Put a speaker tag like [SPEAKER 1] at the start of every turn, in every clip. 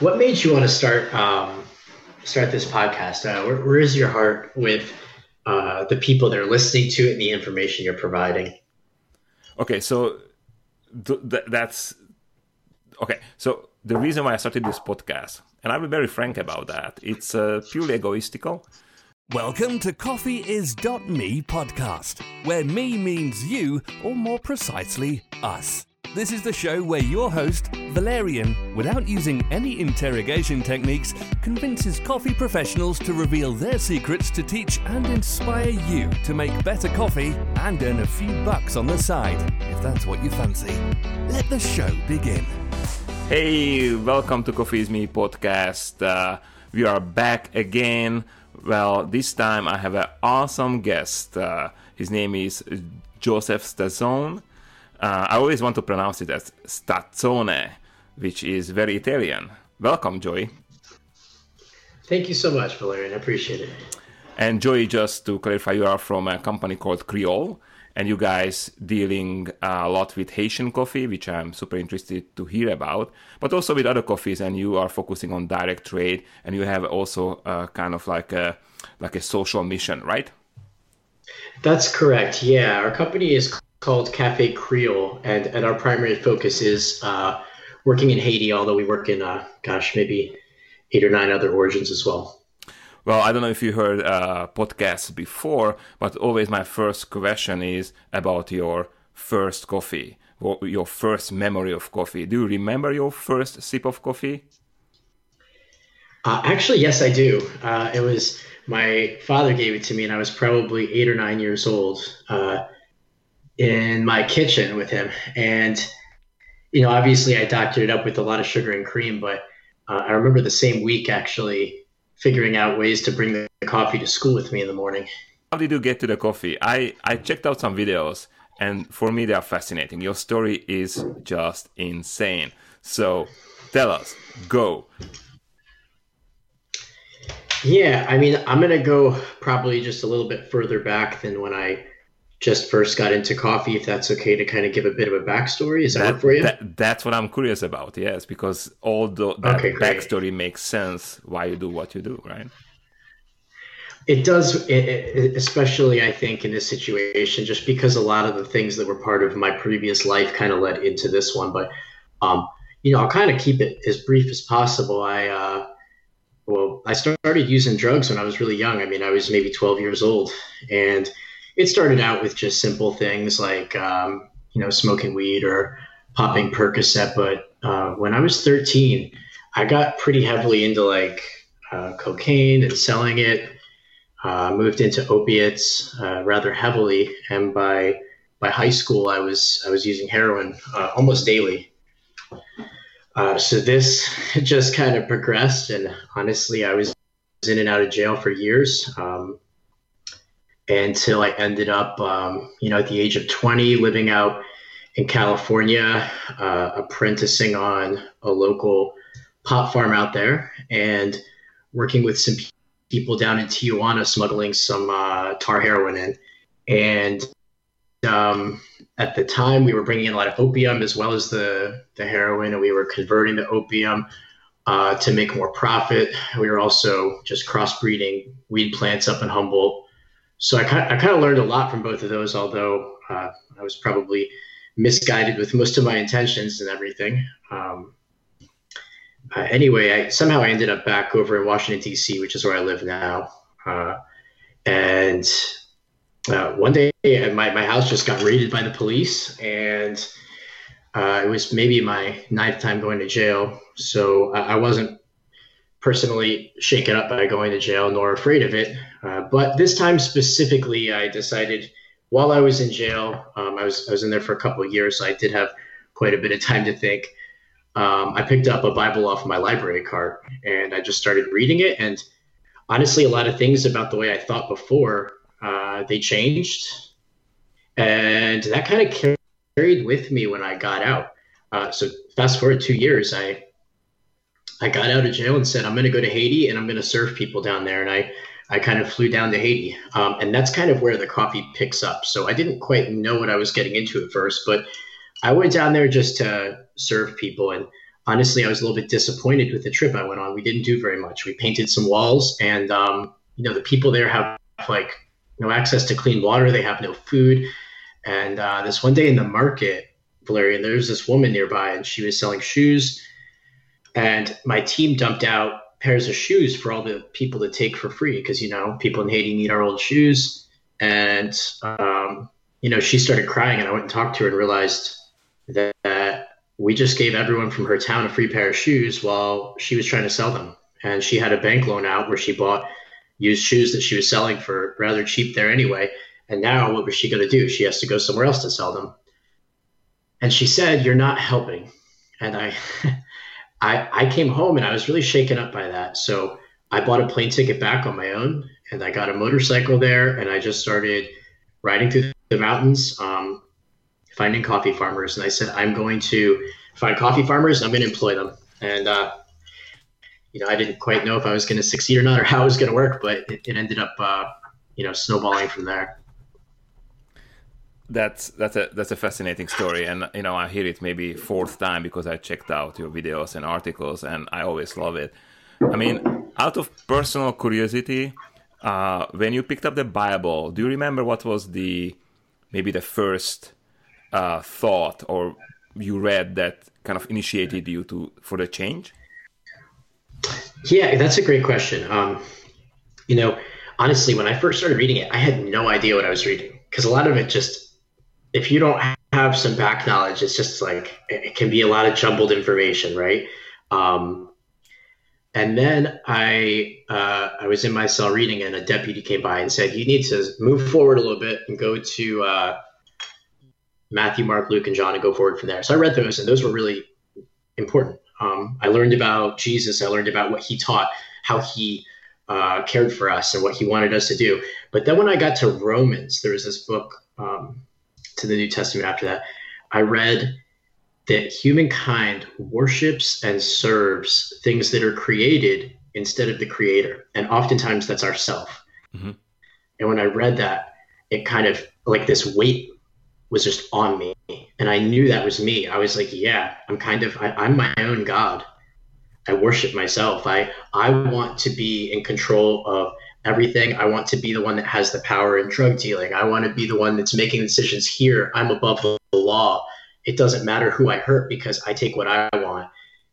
[SPEAKER 1] What made you want to start um, start this podcast? Uh, where, where is your heart with uh, the people that are listening to it and the information you're providing?
[SPEAKER 2] Okay, so th- th- that's okay. So the reason why I started this podcast, and I'll be very frank about that, it's uh, purely egoistical.
[SPEAKER 3] Welcome to Coffee Is Me podcast, where me means you, or more precisely, us. This is the show where your host, Valerian, without using any interrogation techniques, convinces coffee professionals to reveal their secrets to teach and inspire you to make better coffee and earn a few bucks on the side, if that's what you fancy. Let the show begin.
[SPEAKER 2] Hey, welcome to Coffee is Me podcast. Uh, we are back again. Well, this time I have an awesome guest. Uh, his name is Joseph Stazzone. Uh, I always want to pronounce it as Stazzone, which is very Italian. Welcome, Joey.
[SPEAKER 1] Thank you so much, Valerian. I appreciate it.
[SPEAKER 2] And Joey, just to clarify, you are from a company called Kreyol, and you guys dealing a lot with Haitian coffee, which I'm super interested to hear about, but also with other coffees, and you are focusing on direct trade, and you have also uh, kind of like a like a social mission, right?
[SPEAKER 1] That's correct. Yeah, our company is called Kafe Kreyol, and, and our primary focus is uh, working in Haiti, although we work in, uh, gosh, maybe eight or nine other origins as well.
[SPEAKER 2] Well, I don't know if you heard uh, podcasts before, but always my first question is about your first coffee, your first memory of coffee. Do you remember your first sip of coffee?
[SPEAKER 1] Uh, actually, yes, I do. Uh, it was my father gave it to me, and I was probably eight or nine years old. Uh, in my kitchen with him. And, you know, obviously I doctored it up with a lot of sugar and cream, but uh, I remember the same week actually figuring out ways to bring the coffee to school with me in the morning.
[SPEAKER 2] How did you get to the coffee? I, I checked out some videos and for me they are fascinating. Your story is just insane. So tell us, go.
[SPEAKER 1] Yeah, I mean, I'm going to go probably just a little bit further back than when I just first got into coffee, if that's okay to kind of give a bit of a backstory. Is that, that work for you?
[SPEAKER 2] That, that's what I'm curious about, yes, because all the, that okay, backstory makes sense why you do what you do, right?
[SPEAKER 1] It does, especially I think in this situation, just because a lot of the things that were part of my previous life kind of led into this one. But, um, you know, I'll kind of keep it as brief as possible. I, uh, well, I started using drugs when I was really young. I mean, I was maybe 12 years old. And, it started out with just simple things like um, you know smoking weed or popping Percocet. But uh, when I was 13, I got pretty heavily into like uh, cocaine and selling it. Uh, moved into opiates uh, rather heavily, and by by high school, I was I was using heroin uh, almost daily. Uh, so this just kind of progressed, and honestly, I was in and out of jail for years. Um, until I ended up, um, you know, at the age of 20, living out in California, uh, apprenticing on a local pot farm out there, and working with some people down in Tijuana smuggling some uh, tar heroin in. And um, at the time, we were bringing in a lot of opium as well as the, the heroin, and we were converting the opium uh, to make more profit. We were also just crossbreeding weed plants up in Humboldt so I kind of, I kind of learned a lot from both of those, although uh, I was probably misguided with most of my intentions and everything. Um, uh, anyway, I, somehow I ended up back over in Washington D.C., which is where I live now. Uh, and uh, one day, my my house just got raided by the police, and uh, it was maybe my ninth time going to jail. So I, I wasn't personally shaken up by going to jail nor afraid of it. Uh, but this time specifically, I decided while I was in jail, um, I was I was in there for a couple of years, so I did have quite a bit of time to think. Um, I picked up a Bible off my library cart and I just started reading it. And honestly, a lot of things about the way I thought before uh, they changed, and that kind of carried with me when I got out. Uh, so fast forward two years, I I got out of jail and said, I'm going to go to Haiti and I'm going to serve people down there. And I, I kind of flew down to Haiti. Um, and that's kind of where the coffee picks up. So I didn't quite know what I was getting into at first, but I went down there just to serve people. And honestly, I was a little bit disappointed with the trip I went on. We didn't do very much. We painted some walls, and um, you know, the people there have like no access to clean water. They have no food. And uh, this one day in the market, Valerian, there's this woman nearby, and she was selling shoes. And my team dumped out pairs of shoes for all the people to take for free because you know people in Haiti need our old shoes. And um, you know, she started crying, and I went and talked to her and realized that, that we just gave everyone from her town a free pair of shoes while she was trying to sell them. And she had a bank loan out where she bought used shoes that she was selling for rather cheap there anyway. And now what was she going to do? She has to go somewhere else to sell them. And she said, "You're not helping." And I, I, I came home and I was really shaken up by that. So I bought a plane ticket back on my own, and I got a motorcycle there, and I just started riding through the mountains, um, finding coffee farmers. And I said, "I'm going to find coffee farmers. I'm going to employ them." And uh, you know, I didn't quite know if I was going to succeed or not, or how it was going to work, but it, it ended up, uh, you know, snowballing from there.
[SPEAKER 2] That's that's a that's a fascinating story, and you know I hear it maybe fourth time because I checked out your videos and articles, and I always love it. I mean, out of personal curiosity, uh, when you picked up the Bible, do you remember what was the maybe the first uh, thought or you read that kind of initiated you to for the change?
[SPEAKER 1] Yeah, that's a great question. Um, you know, honestly, when I first started reading it, I had no idea what I was reading because a lot of it just, if you don't have some back knowledge, it's just like it can be a lot of jumbled information, right? Um, and then I uh, I was in my cell reading, and a deputy came by and said, "You need to move forward a little bit and go to uh, Matthew, Mark, Luke, and John, and go forward from there." So I read those, and those were really important. Um, I learned about Jesus. I learned about what he taught, how he uh, cared for us, and what he wanted us to do. But then when I got to Romans, there was this book um, to the New Testament after that. I read that humankind worships and serves things that are created instead of the creator. And oftentimes that's ourself. Mm-hmm. And when I read that, it kind of like this weight was just on me and i knew that was me i was like yeah i'm kind of I, i'm my own god i worship myself i i want to be in control of everything. I want to be the one that has the power in drug dealing. I want to be the one that's making decisions here. I'm above the law. It doesn't matter who i hurt because i take what i want.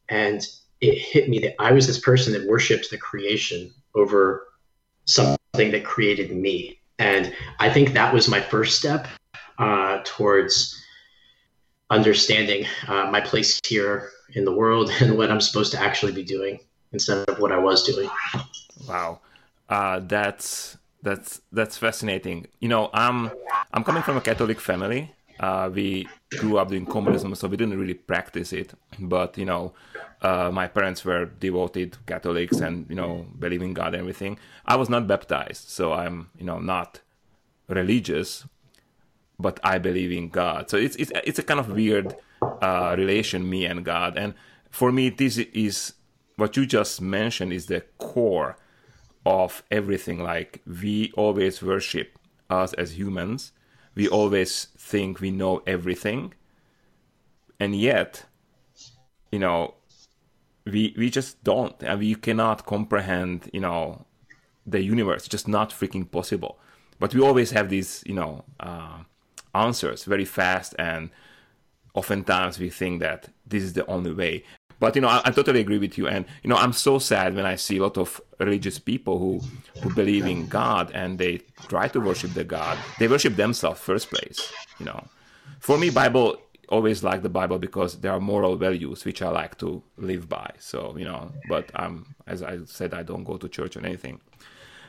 [SPEAKER 1] And it hit me that i was this person that worshipped the creation over something that created me. And i think that was my first step uh, towards understanding uh, my place here in the world and what I'm supposed to actually be doing instead of what I was doing.
[SPEAKER 2] Wow, uh, that's that's that's fascinating. You know, I'm I'm coming from a Catholic family. Uh, we grew up doing communism, so we didn't really practice it. But you know, uh, my parents were devoted Catholics and you know believe in God and everything. I was not baptized, so I'm you know not religious, but I believe in God. So it's it's it's a kind of weird uh, relation, me and God. And for me, this is what you just mentioned is the core of everything. Like we always worship us as humans. We always think we know everything, and yet, you know, we we just don't, and we cannot comprehend, you know, the universe. It's just not freaking possible. But we always have these, you know. Uh, answers very fast and oftentimes we think that this is the only way but you know I, I, totally agree with you. And you know i'm so sad when i see a lot of religious people who who believe in god and they try to worship the god. They worship themselves first place you know. For me bible always like the bible because there are moral values which i like to live by. So you know but um as i said i don't go to church or anything.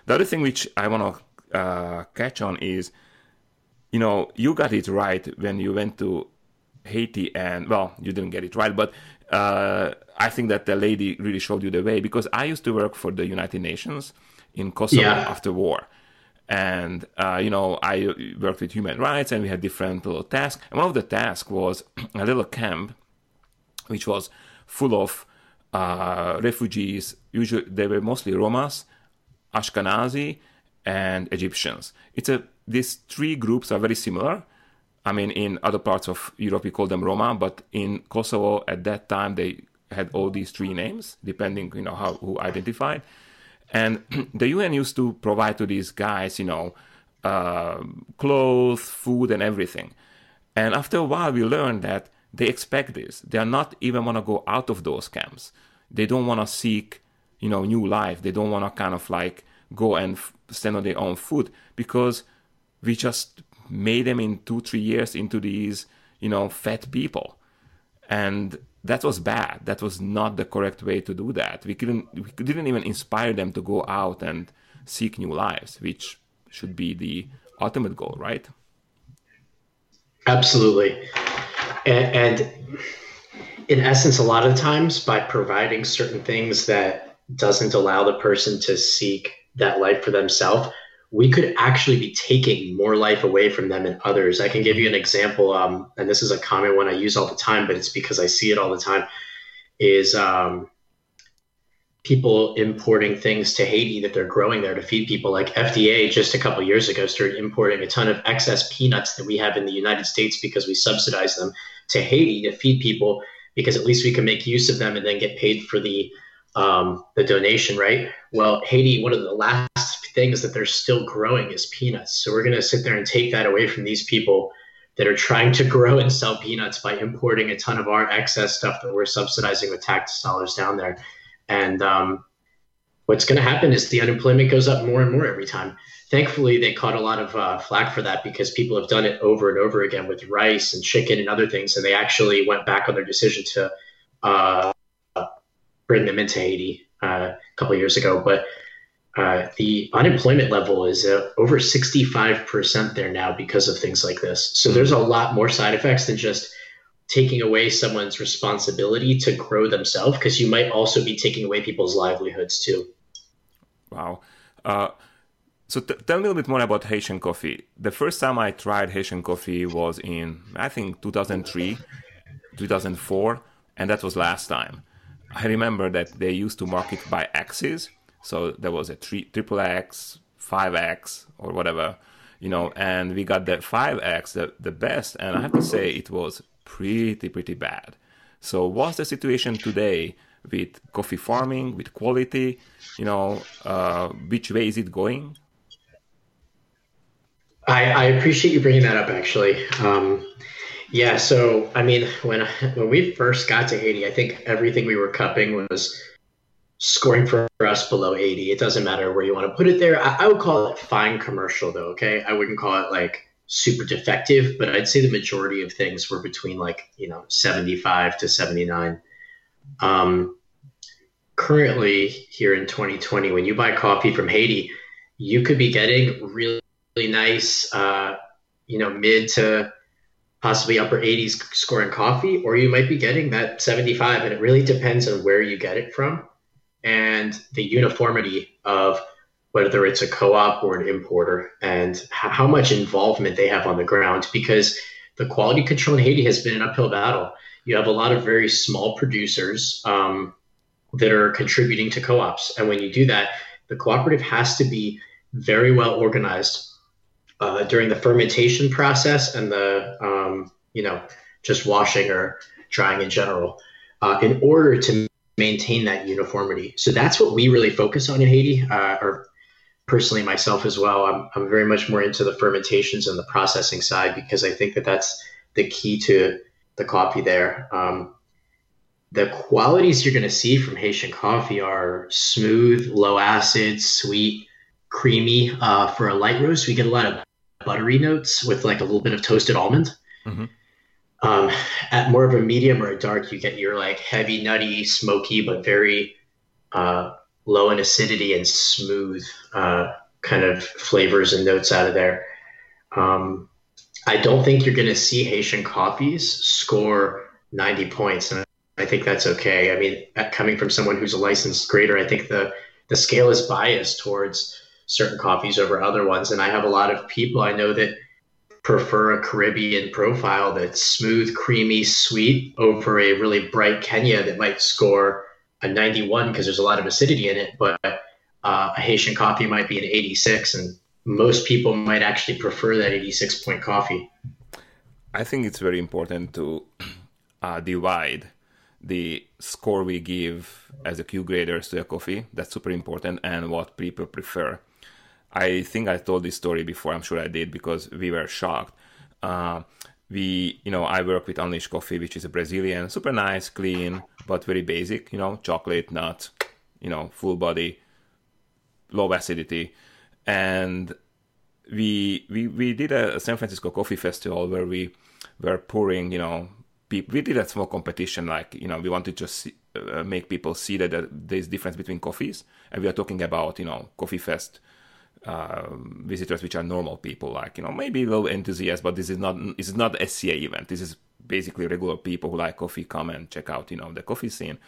[SPEAKER 2] The other thing which i want to uh, catch on is you know, you got it right when you went to Haiti, and well, you didn't get it right, but uh, I think that the lady really showed you the way because I used to work for the United Nations in Kosovo yeah. after war. And, uh, you know, I worked with human rights and we had different little tasks. And one of the tasks was a little camp which was full of uh, refugees. Usually, they were mostly Romas, Ashkali, and Egyptians. It's a these three groups are very similar. I mean, in other parts of Europe, we call them Roma, but in Kosovo at that time, they had all these three names, depending, you know, how who identified. And the UN used to provide to these guys, you know, uh, clothes, food, and everything. And after a while, we learned that they expect this. They are not even want to go out of those camps. They don't want to seek, you know, new life. They don't want to kind of like go and stand on their own foot because we just made them in two, three years into these, you know, fat people. And that was bad. That was not the correct way to do that. We couldn't, we didn't even inspire them to go out and seek new lives, which should be the ultimate goal, right?
[SPEAKER 1] Absolutely. And, and in essence, a lot of times by providing certain things that doesn't allow the person to seek that life for themselves, we could actually be taking more life away from them and others. I can give you an example, um, and this is a common one I use all the time, but it's because I see it all the time. Is um, people importing things to Haiti that they're growing there to feed people? Like FDA just a couple years ago started importing a ton of excess peanuts that we have in the United States because we subsidize them to Haiti to feed people because at least we can make use of them and then get paid for the um, the donation, right? Well, Haiti, one of the last things that they're still growing is peanuts. So we're going to sit there and take that away from these people that are trying to grow and sell peanuts by importing a ton of our excess stuff that we're subsidizing with tax dollars down there. And um, what's going to happen is the unemployment goes up more and more every time. Thankfully, they caught a lot of uh, flack for that because people have done it over and over again with rice and chicken and other things, and they actually went back on their decision to uh, bring them into Haiti uh, a couple years ago. But uh, the unemployment level is uh, over 65% there now because of things like this. So there's a lot more side effects than just taking away someone's responsibility to grow themselves, because you might also be taking away people's livelihoods too.
[SPEAKER 2] Wow. Uh, so t- tell me a little bit more about Haitian coffee. The first time I tried Haitian coffee was in, I think, 2003, 2004, and that was last time. I remember that they used to market by X's. So there was a triple X, 5X, or whatever, you know, and we got the 5X, the, the best. And I have to say, it was pretty, pretty bad. So, what's the situation today with coffee farming, with quality? You know, uh, which way is it going?
[SPEAKER 1] I, I appreciate you bringing that up, actually. Um, yeah, so I mean, when when we first got to Haiti, I think everything we were cupping was scoring for us below 80. It doesn't matter where you want to put it there. I, I would call it fine commercial, though. Okay, I wouldn't call it like super defective, but I'd say the majority of things were between like you know 75 to 79. Um, currently, here in 2020, when you buy coffee from Haiti, you could be getting really, really nice, uh, you know, mid to possibly upper 80s scoring coffee, or you might be getting that 75. And it really depends on where you get it from and the uniformity of whether it's a co op or an importer and how much involvement they have on the ground. Because the quality control in Haiti has been an uphill battle. You have a lot of very small producers um, that are contributing to co ops. And when you do that, the cooperative has to be very well organized uh, during the fermentation process and the um, you know just washing or drying in general uh, in order to maintain that uniformity so that's what we really focus on in haiti uh, or personally myself as well I'm, I'm very much more into the fermentations and the processing side because i think that that's the key to the coffee there um, the qualities you're going to see from haitian coffee are smooth low acid sweet creamy. Uh, for a light roast, we get a lot of buttery notes with like a little bit of toasted almond. Mm-hmm. Um, at more of a medium or a dark, you get your like heavy, nutty, smoky, but very uh, low in acidity and smooth uh, kind of flavors and notes out of there. Um, I don't think you're going to see Haitian coffees score 90 points, and I think that's okay. I mean, coming from someone who's a licensed grader, I think the the scale is biased towards certain coffees over other ones. And I have a lot of people I know that prefer a Caribbean profile that's smooth, creamy, sweet over a really bright Kenya that might score a 91 because there's a lot of acidity in it. But uh, a Haitian coffee might be an 86, and most people might actually prefer that 86 point coffee.
[SPEAKER 2] I think it's very important to uh, divide the score we give as a Q graders to a coffee. That's super important, and what people prefer. I think I told this story before. I'm sure I did because we were shocked. Uh, we, you know, I work with Unleashed Coffee, which is a Brazilian, super nice, clean, but very basic. You know, chocolate, nut, you know, full body, low acidity, and we we we did a San Francisco Coffee Festival where we were pouring, you know. We did a small competition, like you know, we wanted to see, uh, make people see that there's difference between coffees, and we are talking about you know, Coffee Fest uh, visitors, which are normal people, like you know, maybe a little enthusiasts, but this is not this is not a SCA event. This is basically regular people who like coffee come and check out, you know, the coffee scene.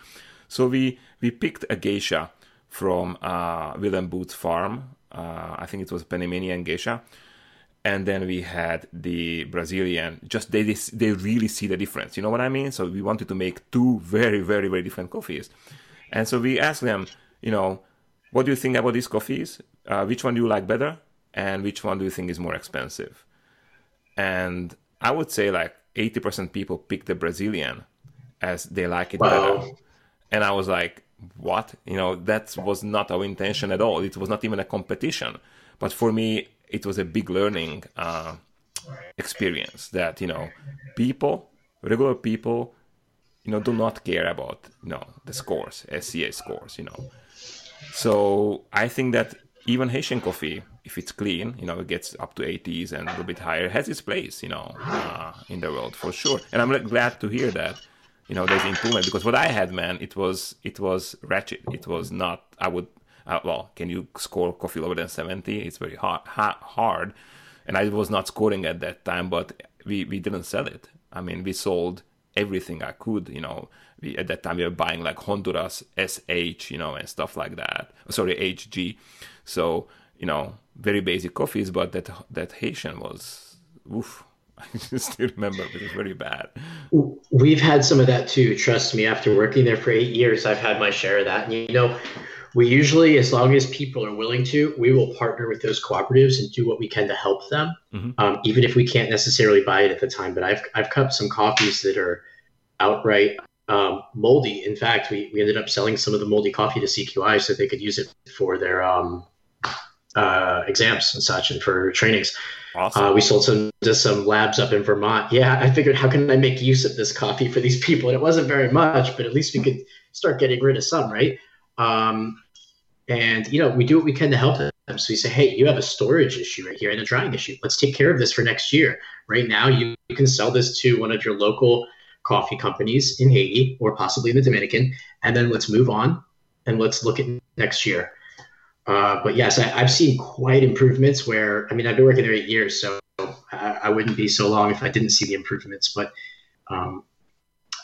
[SPEAKER 2] So we we picked a geisha from uh, Willem farm. Uh, I think it was Panamanian geisha and then we had the Brazilian. Just they they really see the difference. You know what I mean? So we wanted to make two very very very different coffees, and so we asked them, you know, what do you think about these coffees? Uh, which one do you like better, and which one do you think is more expensive? And I would say like eighty percent people pick the Brazilian as they like it wow. better, and I was like, what? You know, that was not our intention at all. It was not even a competition. But for me, it was a big learning uh, experience that you know people regular people you know do not care about you know the scores SCA scores you know so I think that even Haitian coffee if it's clean you know it gets up to 80s and a little bit higher has its place you know uh, in the world for sure and I'm glad to hear that you know there's improvement because what I had man it was it was wretched it was not I would uh, well, can you score coffee lower than 70? It's very hard, hard. And I was not scoring at that time, but we, we didn't sell it. I mean, we sold everything I could, you know. We, at that time, we were buying like Honduras SH, you know, and stuff like that. Sorry, HG. So, you know, very basic coffees, but that that Haitian was, oof, I still remember it was very bad.
[SPEAKER 1] We've had some of that too. Trust me, after working there for eight years, I've had my share of that. And you know, we usually, as long as people are willing to, we will partner with those cooperatives and do what we can to help them, mm-hmm. um, even if we can't necessarily buy it at the time. But I've I've cut some coffees that are outright um, moldy. In fact, we, we ended up selling some of the moldy coffee to CQI so they could use it for their um, uh, exams and such and for trainings. Awesome. Uh, we sold some to some labs up in Vermont. Yeah, I figured how can I make use of this coffee for these people? And it wasn't very much, but at least we could start getting rid of some, right? Um, and you know, we do what we can to help them. So we say, hey, you have a storage issue right here and a drying issue. Let's take care of this for next year. Right now, you, you can sell this to one of your local coffee companies in Haiti or possibly the Dominican, and then let's move on and let's look at next year. Uh, but yes, I, have seen quite improvements where, I mean, I've been working there eight years, so I, I wouldn't be so long if I didn't see the improvements. But um,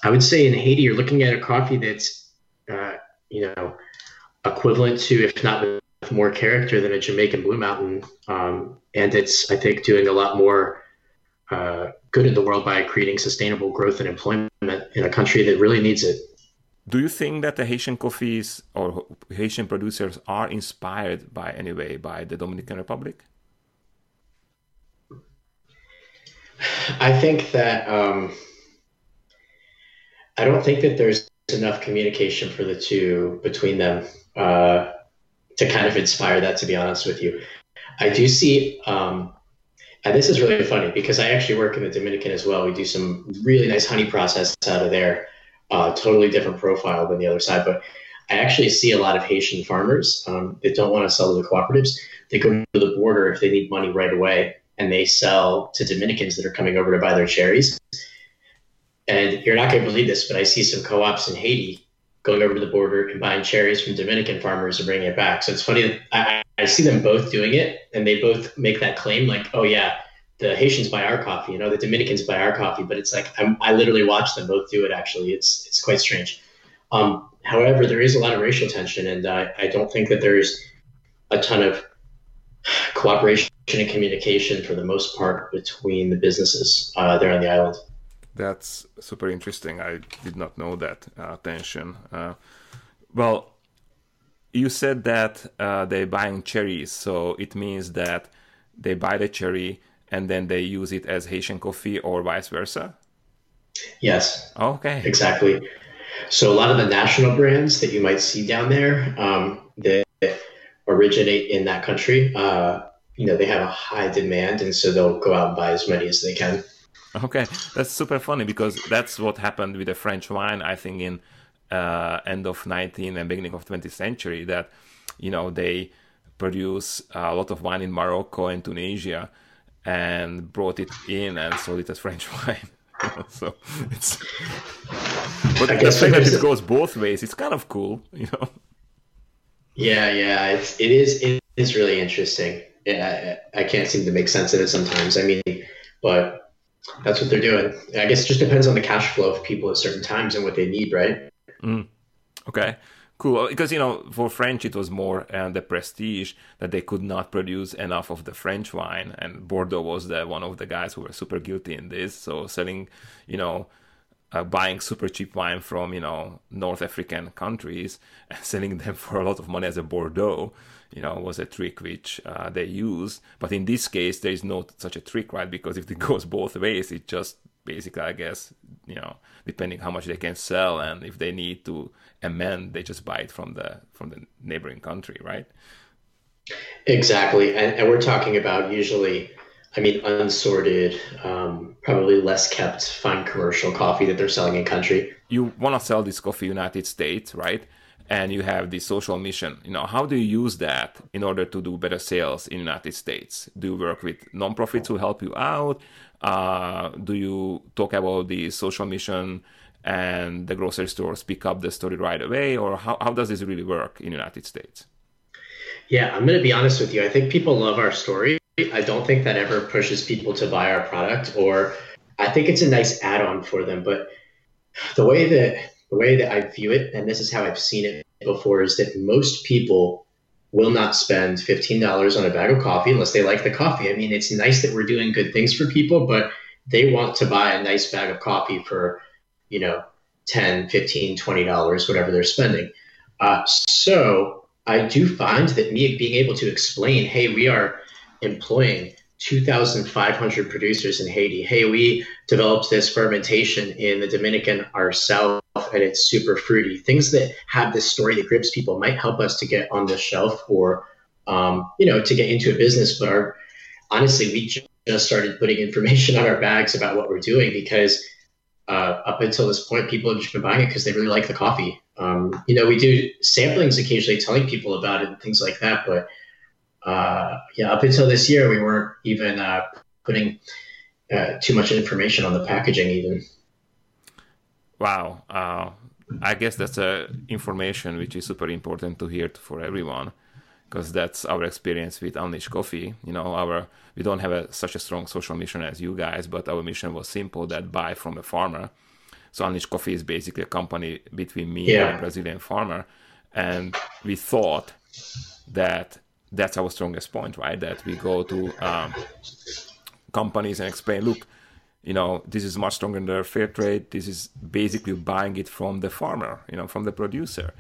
[SPEAKER 1] I would say in Haiti, you're looking at a coffee that's, uh, you know, equivalent to, if not with more character than a Jamaican Blue Mountain. Um, and it's, I think, doing a lot more uh, good in the world by creating sustainable growth and employment in a country that really needs it.
[SPEAKER 2] Do you think that the Haitian coffees or Haitian producers are inspired by any way by the Dominican Republic?
[SPEAKER 1] I think that um, I don't think that there's enough communication for the two between them uh, to kind of inspire that, to be honest with you. I do see, um, and this is really funny because I actually work in the Dominican as well. We do some really nice honey process out of there, uh, totally different profile than the other side. But I actually see a lot of Haitian farmers um, that don't want to sell to the cooperatives. They go to the border if they need money right away, and they sell to Dominicans that are coming over to buy their cherries. And you're not going to believe this, but I see some co-ops in Haiti going over to the border and buying cherries from Dominican farmers and bringing it back. So it's funny that I, I see them both doing it, and they both make that claim, like, "Oh yeah, the Haitians buy our coffee, you know, the Dominicans buy our coffee." But it's like I'm, i literally watch them both do it. Actually, it's it's quite strange. Um, however, there is a lot of racial tension, and I don't think that there's a ton of cooperation and communication for the most part between the businesses uh, there on the island.
[SPEAKER 2] That's super interesting. I did not know that uh, tension. Uh, well, you said that uh, they're buying cherries, so it means that they buy the cherry and then they use it as Haitian coffee or vice versa.
[SPEAKER 1] Yes.
[SPEAKER 2] Okay.
[SPEAKER 1] Exactly. So a lot of the national brands that you might see down there um, that originate in that country, uh, you know, they have a high demand, and so they'll go out and buy as many as they can.
[SPEAKER 2] Okay, that's super funny because that's what happened with the French wine. I think in uh, end of 19th and beginning of 20th century that you know they produce a lot of wine in Morocco and Tunisia and brought it in and sold it as French wine. so it's but I the fact that it goes both ways, it's kind of cool, you know.
[SPEAKER 1] Yeah, yeah, it's it is it is really interesting. Yeah, I, I can't seem to make sense of it sometimes. I mean, but that's what they're doing. I guess it just depends on the cash flow of people at certain times and what they need, right?
[SPEAKER 2] Mm. Okay, cool. Because you know, for French, it was more uh, the prestige that they could not produce enough of the French wine, and Bordeaux was the one of the guys who were super guilty in this. So selling, you know, uh, buying super cheap wine from you know North African countries and selling them for a lot of money as a Bordeaux, you know, was a trick which uh, they use. But in this case, there is no such a trick, right? Because if it goes both ways, it just basically, I guess, you know, depending how much they can sell and if they need to amend, they just buy it from the from the neighboring country, right?
[SPEAKER 1] Exactly, and, and we're talking about usually, I mean, unsorted, um, probably less kept, fine commercial coffee that they're selling in country.
[SPEAKER 2] You want to sell this coffee United States, right? And you have the social mission. You know how do you use that in order to do better sales in united states? Do you work with nonprofits who help you out? Uh, do you talk about the social mission and the grocery stores pick up the story right away? Or how, how does this really work in united states?
[SPEAKER 1] Yeah i'm going to be honest with you. I think people love our story. I don't think that ever pushes people to buy our product or i think it's a nice add-on for them but the way that the way that i view it and this is how i've seen it before is that most people will not spend $15 on a bag of coffee unless they like the coffee. I mean, it's nice that we're doing good things for people, but they want to buy a nice bag of coffee for, you know, 10, 15, 20 dollars, whatever they're spending. Uh, so I do find that me being able to explain, hey, we are employing 2,500 producers in Haiti. Hey, we developed this fermentation in the Dominican ourselves, and it's super fruity. Things that have this story that grips people might help us to get on the shelf or, um, you know, to get into a business. But our, honestly, we just started putting information on our bags about what we're doing because uh, up until this point, people have just been buying it because they really like the coffee. Um, you know, we do samplings occasionally, telling people about it and things like that, but uh, yeah, up until this year, we weren't even uh, putting uh, too much information on the packaging, even.
[SPEAKER 2] Wow, uh, I guess that's a information which is super important to hear for everyone, because that's our experience with Unleash Coffee. You know, our we don't have a, such a strong social mission as you guys, but our mission was simple: that buy from a farmer. So Unleash Coffee is basically a company between me yeah. and a Brazilian farmer, and we thought that that's our strongest point, right? That we go to um, companies and explain, look, you know, this is much stronger than fair trade. This is basically buying it from the farmer, you know, from the producer.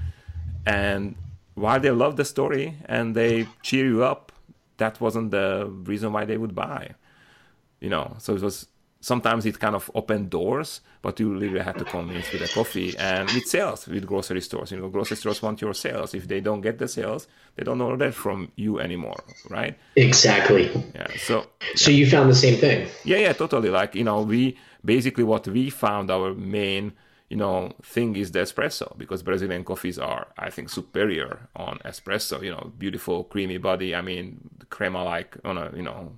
[SPEAKER 2] And while they love the story and they cheer you up, that wasn't the reason why they would buy. You know, so it was sometimes it kind of opened doors, but you really had to convince with a coffee and with sales with grocery stores. You know, grocery stores want your sales. If they don't get the sales, they don't order from you anymore, right?
[SPEAKER 1] Exactly.
[SPEAKER 2] Yeah. So.
[SPEAKER 1] So you found the same thing.
[SPEAKER 2] Yeah, yeah, totally. Like you know, we basically what we found our main you know thing is the espresso because Brazilian coffees are I think superior on espresso. You know, beautiful creamy body. I mean, crema like on a you know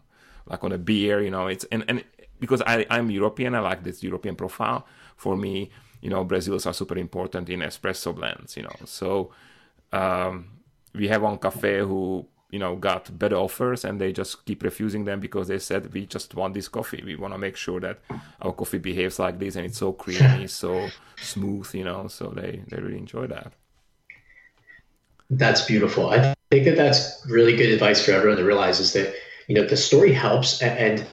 [SPEAKER 2] like on a beer. You know, it's and and because I, I'm European, I like this European profile. For me, you know, Brazils are super important in espresso blends, you know. So um, we have one cafe who, you know, got better offers and they just keep refusing them because they said, we just want this coffee. We want to make sure that our coffee behaves like this and it's so creamy, so smooth, you know. So they, they really enjoy that.
[SPEAKER 1] That's beautiful. I think that that's really good advice for everyone to realize is that, you know, the story helps and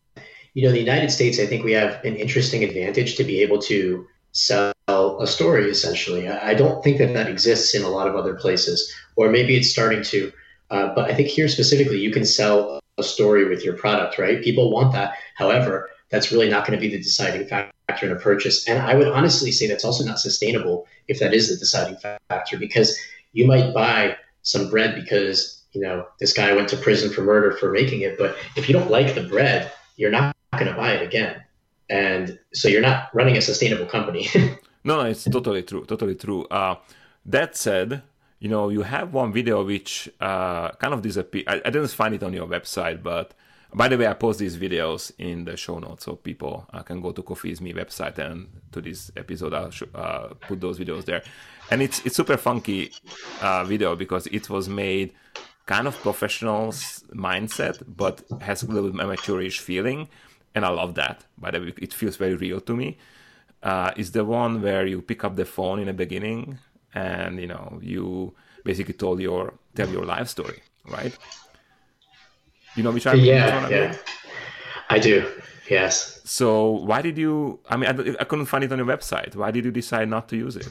[SPEAKER 1] you know, the United States, I think we have an interesting advantage to be able to sell a story essentially. I don't think that that exists in a lot of other places, or maybe it's starting to. Uh, but I think here specifically, you can sell a story with your product, right? People want that. However, that's really not going to be the deciding factor in a purchase. And I would honestly say that's also not sustainable if that is the deciding factor, because you might buy some bread because you know this guy went to prison for murder for making it, but if you don't like the bread, you're not going to buy it again, and so you're not running a sustainable company.
[SPEAKER 2] no, no, it's totally true, totally true. Uh, that said, you know, you have one video which uh, kind of disappeared. I, I, didn't find it on your website, but by the way, I post these videos in the show notes so people uh, can go to Coffee is Me website and to this episode I'll sh- uh, put those videos there. And it's it's super funky uh, video because it was made kind of professional mindset, but has a little amateurish feeling, and I love that. By the way, it feels very real to me. Uh, is the one where you pick up the phone in the beginning and you know you basically told your tell your life story, right? You know which
[SPEAKER 1] I yeah yeah I do yes.
[SPEAKER 2] So why did you? I mean, I, I couldn't find it on your website. Why did you decide not to use it?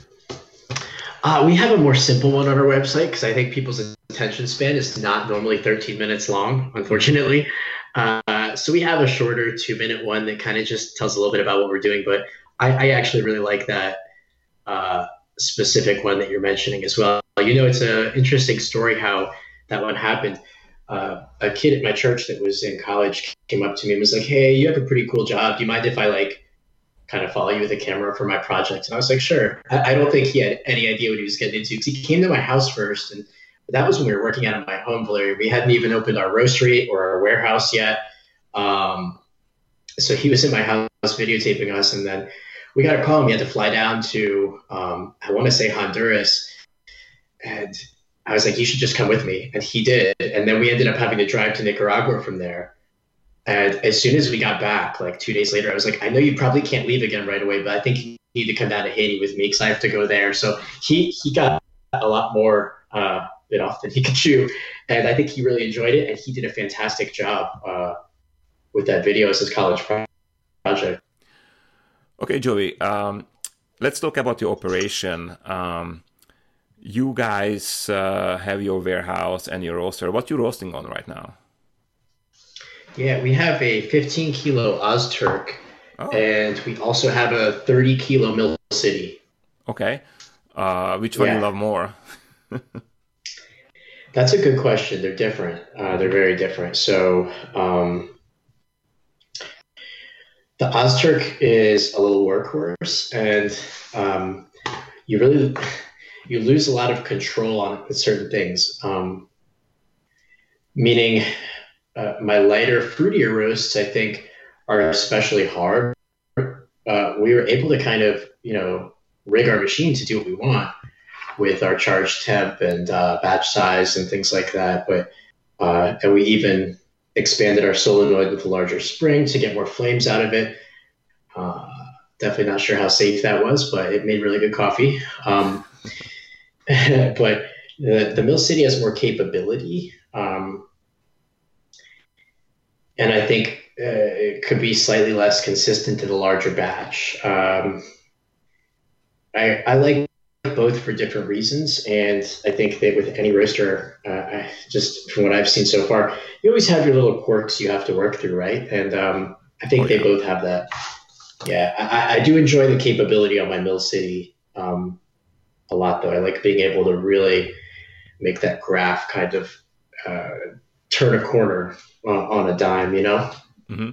[SPEAKER 1] Uh, we have a more simple one on our website because I think people's attention span is not normally 13 minutes long, unfortunately. Uh, so we have a shorter two minute one that kind of just tells a little bit about what we're doing. But I, I actually really like that uh, specific one that you're mentioning as well. You know, it's an interesting story how that one happened. Uh, a kid at my church that was in college came up to me and was like, "Hey, you have a pretty cool job. Do you mind if I like kind of follow you with a camera for my project?" And I was like, "Sure." I, I don't think he had any idea what he was getting into because he came to my house first, and that was when we were working out of my home, Valeria. We hadn't even opened our roastery or our warehouse yet. Um, so he was in my house videotaping us, and then we got a call and we had to fly down to um, I want to say Honduras, and I was like, you should just come with me, and he did, and then we ended up having to drive to Nicaragua from there. And as soon as we got back, like two days later, I was like, I know you probably can't leave again right away, but I think you need to come down to Haiti with me because I have to go there. So he he got a lot more uh, bit off than he could chew, and I think he really enjoyed it, and he did a fantastic job uh, with that video as his college project.
[SPEAKER 2] Okay, Joey, um, let's talk about your operation. Um, you guys uh, have your warehouse and your roaster. What you roasting on right now?
[SPEAKER 1] Yeah, we have a 15 kilo Ozturk, oh. and we also have a 30 kilo Mill City.
[SPEAKER 2] Okay, uh, which one yeah. you love more?
[SPEAKER 1] That's a good question. They're different. Uh, they're very different. So. Um, the Ozturk is a little workhorse, and um, you really you lose a lot of control on certain things. Um, meaning, uh, my lighter, fruitier roasts, I think, are especially hard. Uh, we were able to kind of, you know, rig our machine to do what we want with our charge temp and uh, batch size and things like that. But uh, and we even expanded our solenoid with a larger spring to get more flames out of it. Uh, definitely not sure how safe that was, but it made really good coffee. Um, but the, the Mill City has more capability. Um, and I think uh, it could be slightly less consistent to the larger batch. Um, I, I like both for different reasons. And I think that with any roaster, uh, just from what I've seen so far, you always have your little quirks you have to work through, right? And um, I think oh, yeah. they both have that. Yeah, I, I, do enjoy the capability on my Mill City um, a lot, though. I like being able to really make that graph kind of uh, turn a corner on, on, a dime, you know?
[SPEAKER 2] Mm-hmm.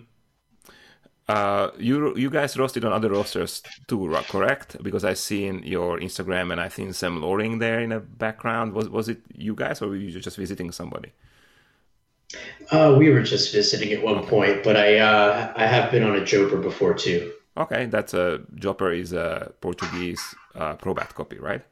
[SPEAKER 2] Uh, you you guys roasted on other roasters too, correct? Because I seen your Instagram and I seen some Loring there in the background. Was was it you guys or were you just visiting somebody?
[SPEAKER 1] Uh, we were just visiting at one point, but I uh, I have been on a Joper before too.
[SPEAKER 2] Okay, that's a Joper is a Portuguese uh, Probat copy, right?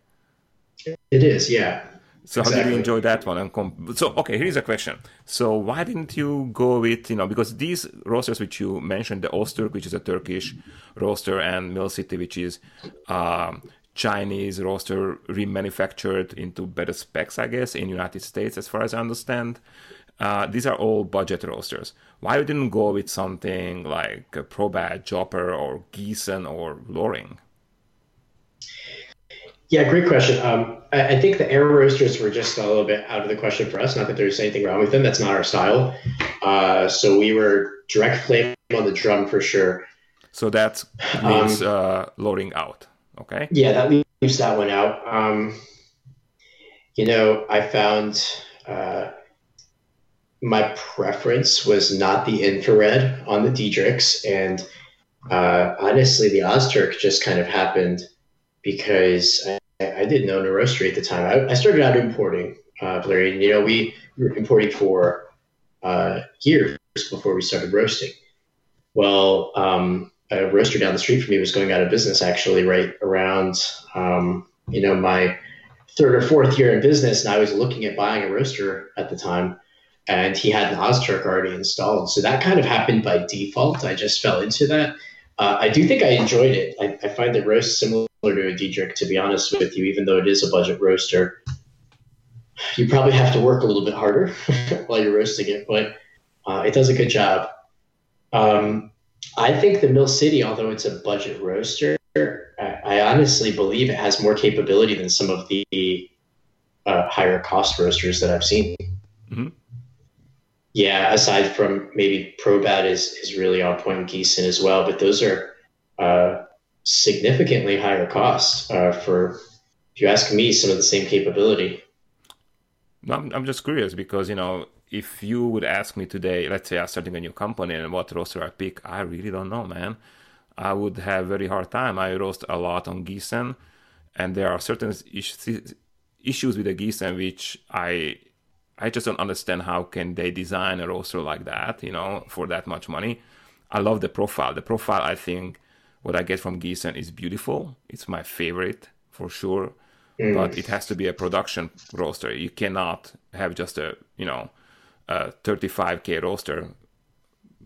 [SPEAKER 1] It is, yeah.
[SPEAKER 2] So exactly. how did you enjoy that one? And com- so okay, here's a question. So why didn't you go with you know because these rosters which you mentioned, the Ozturk, which is a Turkish roaster, and Mill City, which is um, Chinese roaster remanufactured into better specs, I guess, in United States, as far as I understand. Uh, these are all budget rosters. Why you didn't you go with something like a Probat, Joper, or Giesen or Loring?
[SPEAKER 1] Yeah, great question. Um, I, I, think the air roasters were just a little bit out of the question for us. Not that there's anything wrong with them. That's not our style. Uh, so we were direct flame on the drum for sure.
[SPEAKER 2] So that means um, uh, loading out. Okay.
[SPEAKER 1] Yeah, that leaves that one out. Um, you know, I found uh, my preference was not the infrared on the Diedrichs, and uh, honestly, the Ozturk just kind of happened because I, I didn't own a roastery at the time. I, I started out importing, uh, Larry. You know, we were importing for uh, years before we started roasting. Well, um, a roaster down the street from me was going out of business actually right around um, you know my third or fourth year in business and i was looking at buying a roaster at the time and he had an ozturk already installed so that kind of happened by default i just fell into that uh, i do think i enjoyed it I, I, find the roast similar to a diedrich to be honest with you even though it is a budget roaster you probably have to work a little bit harder while you're roasting it but uh, it does a good job um, I think the Mill City, although it's a budget roaster, I, I honestly believe it has more capability than some of the uh, higher cost roasters that I've seen. Mm-hmm. Yeah, aside from maybe Probat is is really on point Giesen as well, but those are uh, significantly higher cost uh, for, if you ask me, some of the same capability.
[SPEAKER 2] I'm, I'm just curious because you know if you would ask me today, let's say I'm starting a new company and what roaster I pick, I really don't know, man. I would have very hard time. I roast a lot on Giesen, and there are certain issues with the Giesen which I I just don't understand how can they design a roaster like that, you know, for that much money. I love the profile. The profile, I think, what I get from Giesen is beautiful. It's my favorite for sure. Mm. But it has to be a production roaster. You cannot have just a, you know, a 35k roaster,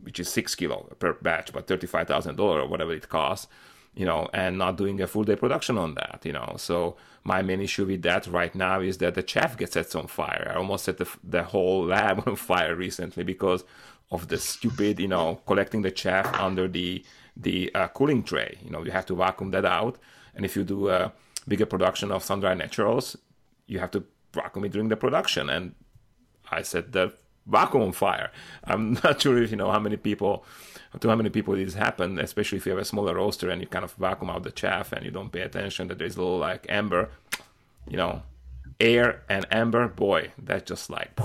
[SPEAKER 2] which is six kilo per batch, but thirty-five thousand dollar or whatever it costs, you know, and not doing a full day production on that, you know. So my main issue with that right now is that the chaff gets set on fire. I almost set the the whole lab on fire recently because of the stupid, you know, collecting the chaff under the the uh, cooling tray. You know, you have to vacuum that out, and if you do a bigger production of sun-dried naturals, you have to vacuum it during the production. And I set the vacuum on fire. I'm not sure if you know how many people, to how many people this happened, especially if you have a smaller roaster and you kind of vacuum out the chaff and you don't pay attention that there's a little like amber, you know, air and amber. Boy, that's just like.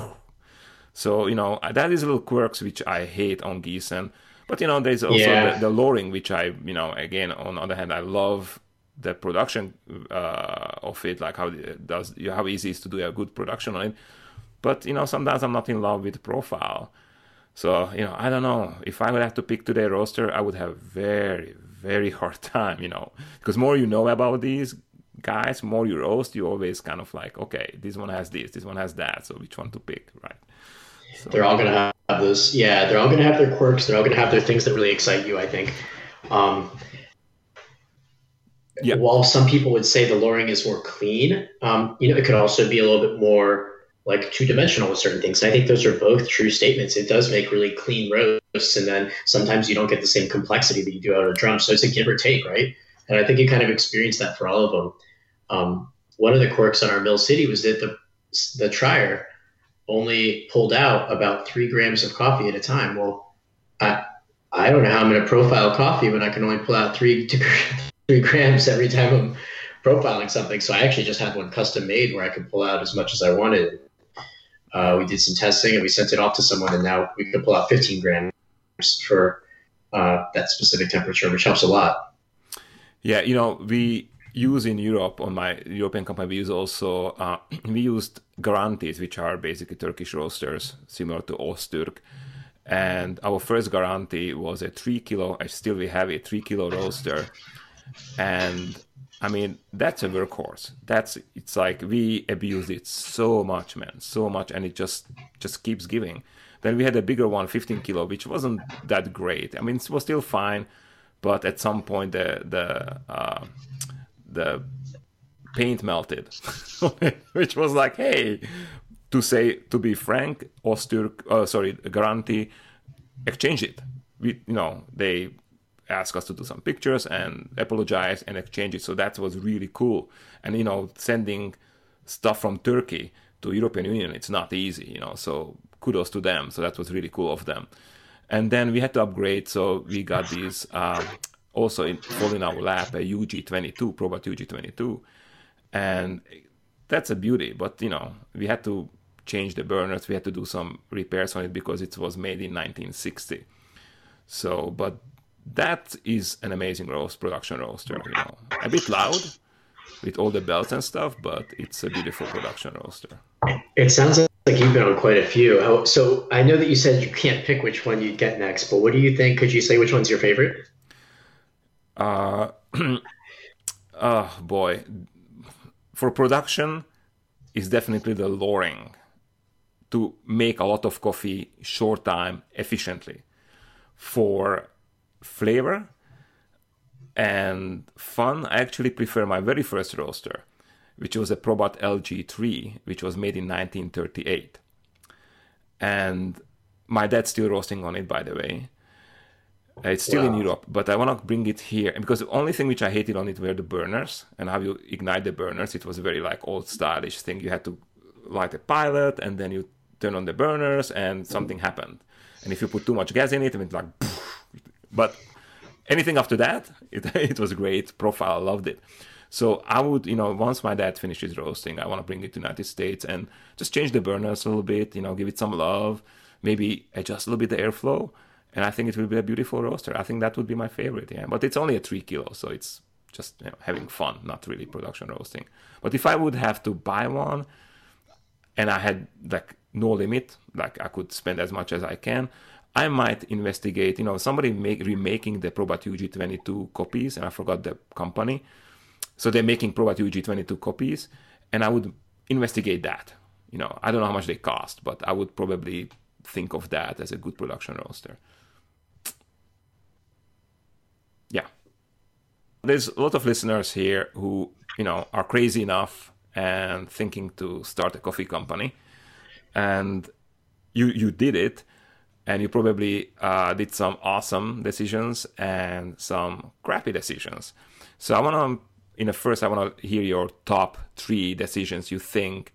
[SPEAKER 2] So you know that is little quirks which I hate on Giesen. But you know, there's also yeah. the, the loring, which I, you know, again, on the other hand, I love the production uh, of it, like how it does, how easy it is to do a good production on it. But you know, sometimes I'm not in love with profile. So you know, I don't know. If I would have to pick today roster, I would have very, very hard time. You know, because more you know about these guys, more you roast, you always kind of like, okay, this one has this, this one has that. So which one to pick, right?
[SPEAKER 1] So, they're all gonna have those. Yeah, they're all gonna have their quirks. They're all gonna have their things that really excite you. I think. Um, yeah. While some people would say the loring is more clean, um, you know, it could also be a little bit more like two dimensional with certain things. And I think those are both true statements. It does make really clean roasts, and then sometimes you don't get the same complexity that you do out of a drum. So it's a give or take, right? And I think you kind of experience that for all of them. Um, one of the quirks on our Mill City was that the the trier only pulled out about three grams of coffee at a time. Well, I I don't know how I'm going to profile coffee when I can only pull out three three grams every time I'm profiling something. So I actually just had one custom made where I could pull out as much as I wanted uh, we did some testing and we sent it off to someone, and now we can pull out 15 grams for uh, that specific temperature, which helps a lot.
[SPEAKER 2] Yeah, you know, we use in Europe on my European company, we use also uh, we used Garantis, which are basically Turkish roasters, similar to Ozturk. And our first Garanti was a three kilo. I still we have a three kilo roaster, and I mean, that's a workhorse. That's it's like we abused it so much, man, so much, and it just just keeps giving. Then we had a bigger one, 15 kilo, which wasn't that great. I mean, it was still fine, but at some point the the uh, the paint melted, which was like, hey, to say to be frank, Ozturk, uh, sorry, Garanti, exchange it. We, you know, they ask us to do some pictures and apologize and exchange it. So that was really cool. And you know, sending stuff from Turkey to European Union, it's not easy, you know. So kudos to them. So that was really cool of them. and then we had to upgrade. So we got these um, also in, fall in our lap a UG22 Probat UG22, and that's a beauty. But you know we had to change the burners. We had to do some repairs on it because it was made in 1960. So, but that is an amazing roast production roaster. You know, a bit loud with all the bells and stuff, but it's a beautiful production roaster.
[SPEAKER 1] It sounds like you've been on quite a few. So I know that you said you can't pick which one you'd get next, but what do you think? Could you say which one's your favorite?
[SPEAKER 2] Uh, oh boy, for production, is definitely the Loring to make a lot of coffee short time efficiently. For flavor and fun, I actually prefer my very first roaster, which was a Probat LG3, which was made in 1938. And my dad's still roasting on it, by the way. It's still wow. in Europe, but I want to bring it here because the only thing which I hated on it were the burners and how you ignite the burners. It was a very like old stylish thing. You had to light a pilot and then you turn on the burners and mm-hmm. something happened. And if you put too much gas in it, it like, but anything after that, it, it was great profile. Loved it. So I would, you know, once my dad finishes roasting, I want to bring it to United States and just change the burners a little bit, you know, give it some love, maybe adjust a little bit the airflow and I think it will be a beautiful roaster. I think that would be my favorite. Yeah, but it's only a three kilo, so it's just you know, having fun, not really production roasting. But if I would have to buy one, and I had like no limit, like I could spend as much as I can, I might investigate. You know, somebody make remaking the Probat UG22 copies, and I forgot the company. So they're making Probat UG22 copies, and I would investigate that. You know, I don't know how much they cost, but I would probably think of that as a good production roaster. yeah there's a lot of listeners here who you know are crazy enough and thinking to start a coffee company. And you you did it and you probably uh, did some awesome decisions and some crappy decisions. So i want to in the first i want to hear your top three decisions you think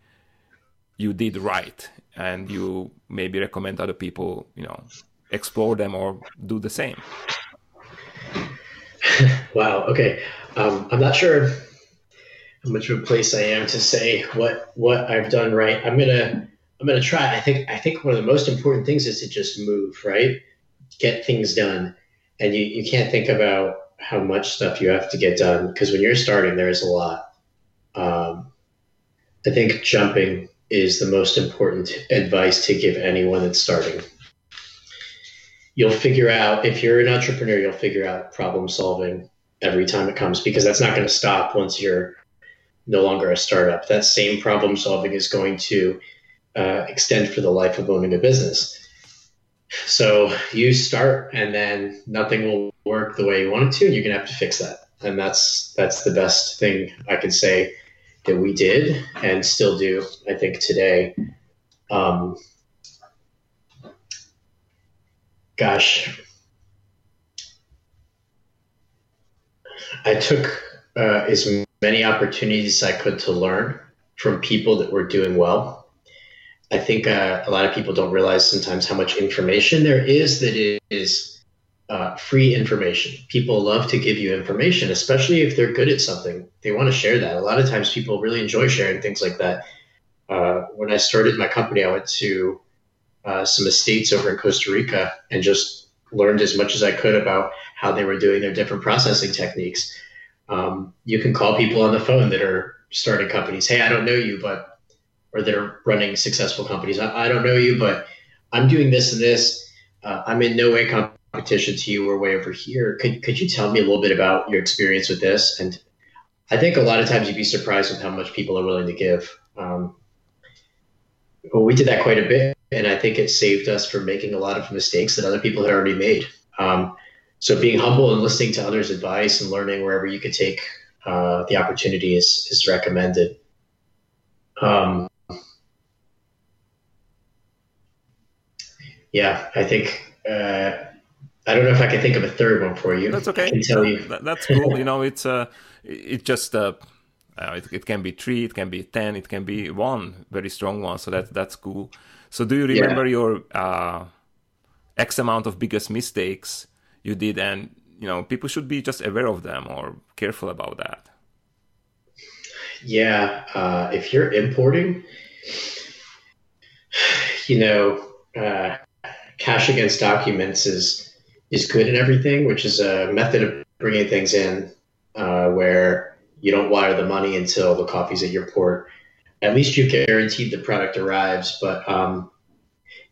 [SPEAKER 2] you did right and you maybe recommend other people you know explore them or do the same
[SPEAKER 1] wow. Okay. Um, I'm not sure how much of a place I am to say what what I've done right. I'm gonna I'm gonna try. I think I think one of the most important things is to just move, right? Get things done, and you you can't think about how much stuff you have to get done because when you're starting, there's a lot. Um, I think jumping is the most important advice to give anyone that's starting you'll figure out if you're an entrepreneur, you'll figure out problem solving every time it comes because that's not going to stop once you're no longer a startup. That same problem solving is going to uh, extend for the life of owning a business. So you start, and then nothing will work the way you want it to, and you're gonna have to fix that. And that's that's the best thing I can say that we did and still do. I think today. Um, gosh, I took uh, as many opportunities as I could to learn from people that were doing well. I think uh, a lot of people don't realize sometimes how much information there is that is uh, free information. People love to give you information, especially if they're good at something. They want to share that. A lot of times people really enjoy sharing things like that. Uh, when I started my company, I went to uh, some estates over in Costa Rica and just learned as much as I could about how they were doing their different processing techniques. Um, you can call people on the phone that are starting companies. Hey, I don't know you, but or that are running successful companies. I, I don't know you, but I'm doing this and this. Uh, I'm in no way competition to you. We're way over here. Could could you tell me a little bit about your experience with this? And I think a lot of times you'd be surprised with how much people are willing to give. Um, well, we did that quite a bit and I think it saved us from making a lot of mistakes that other people had already made. Um, so being humble and listening to others' advice and learning wherever you could take uh, the opportunity is is recommended. Um, yeah, I think uh, I don't know if I can think of a third one for you.
[SPEAKER 2] That's okay. I
[SPEAKER 1] can tell you.
[SPEAKER 2] That's cool. you know, it's uh, it just uh, uh, it, it, can be three, it can be ten, it can be one very strong one. So that that's cool. So do you remember yeah. your uh, X amount of biggest mistakes you did, and you know people should be just aware of them or careful about that.
[SPEAKER 1] Yeah, uh, if you're importing, you know, uh, cash against documents is is good and everything, which is a method of bringing things in uh, where you don't wire the money until the coffee's at your port. At least you've guaranteed the product arrives. But um,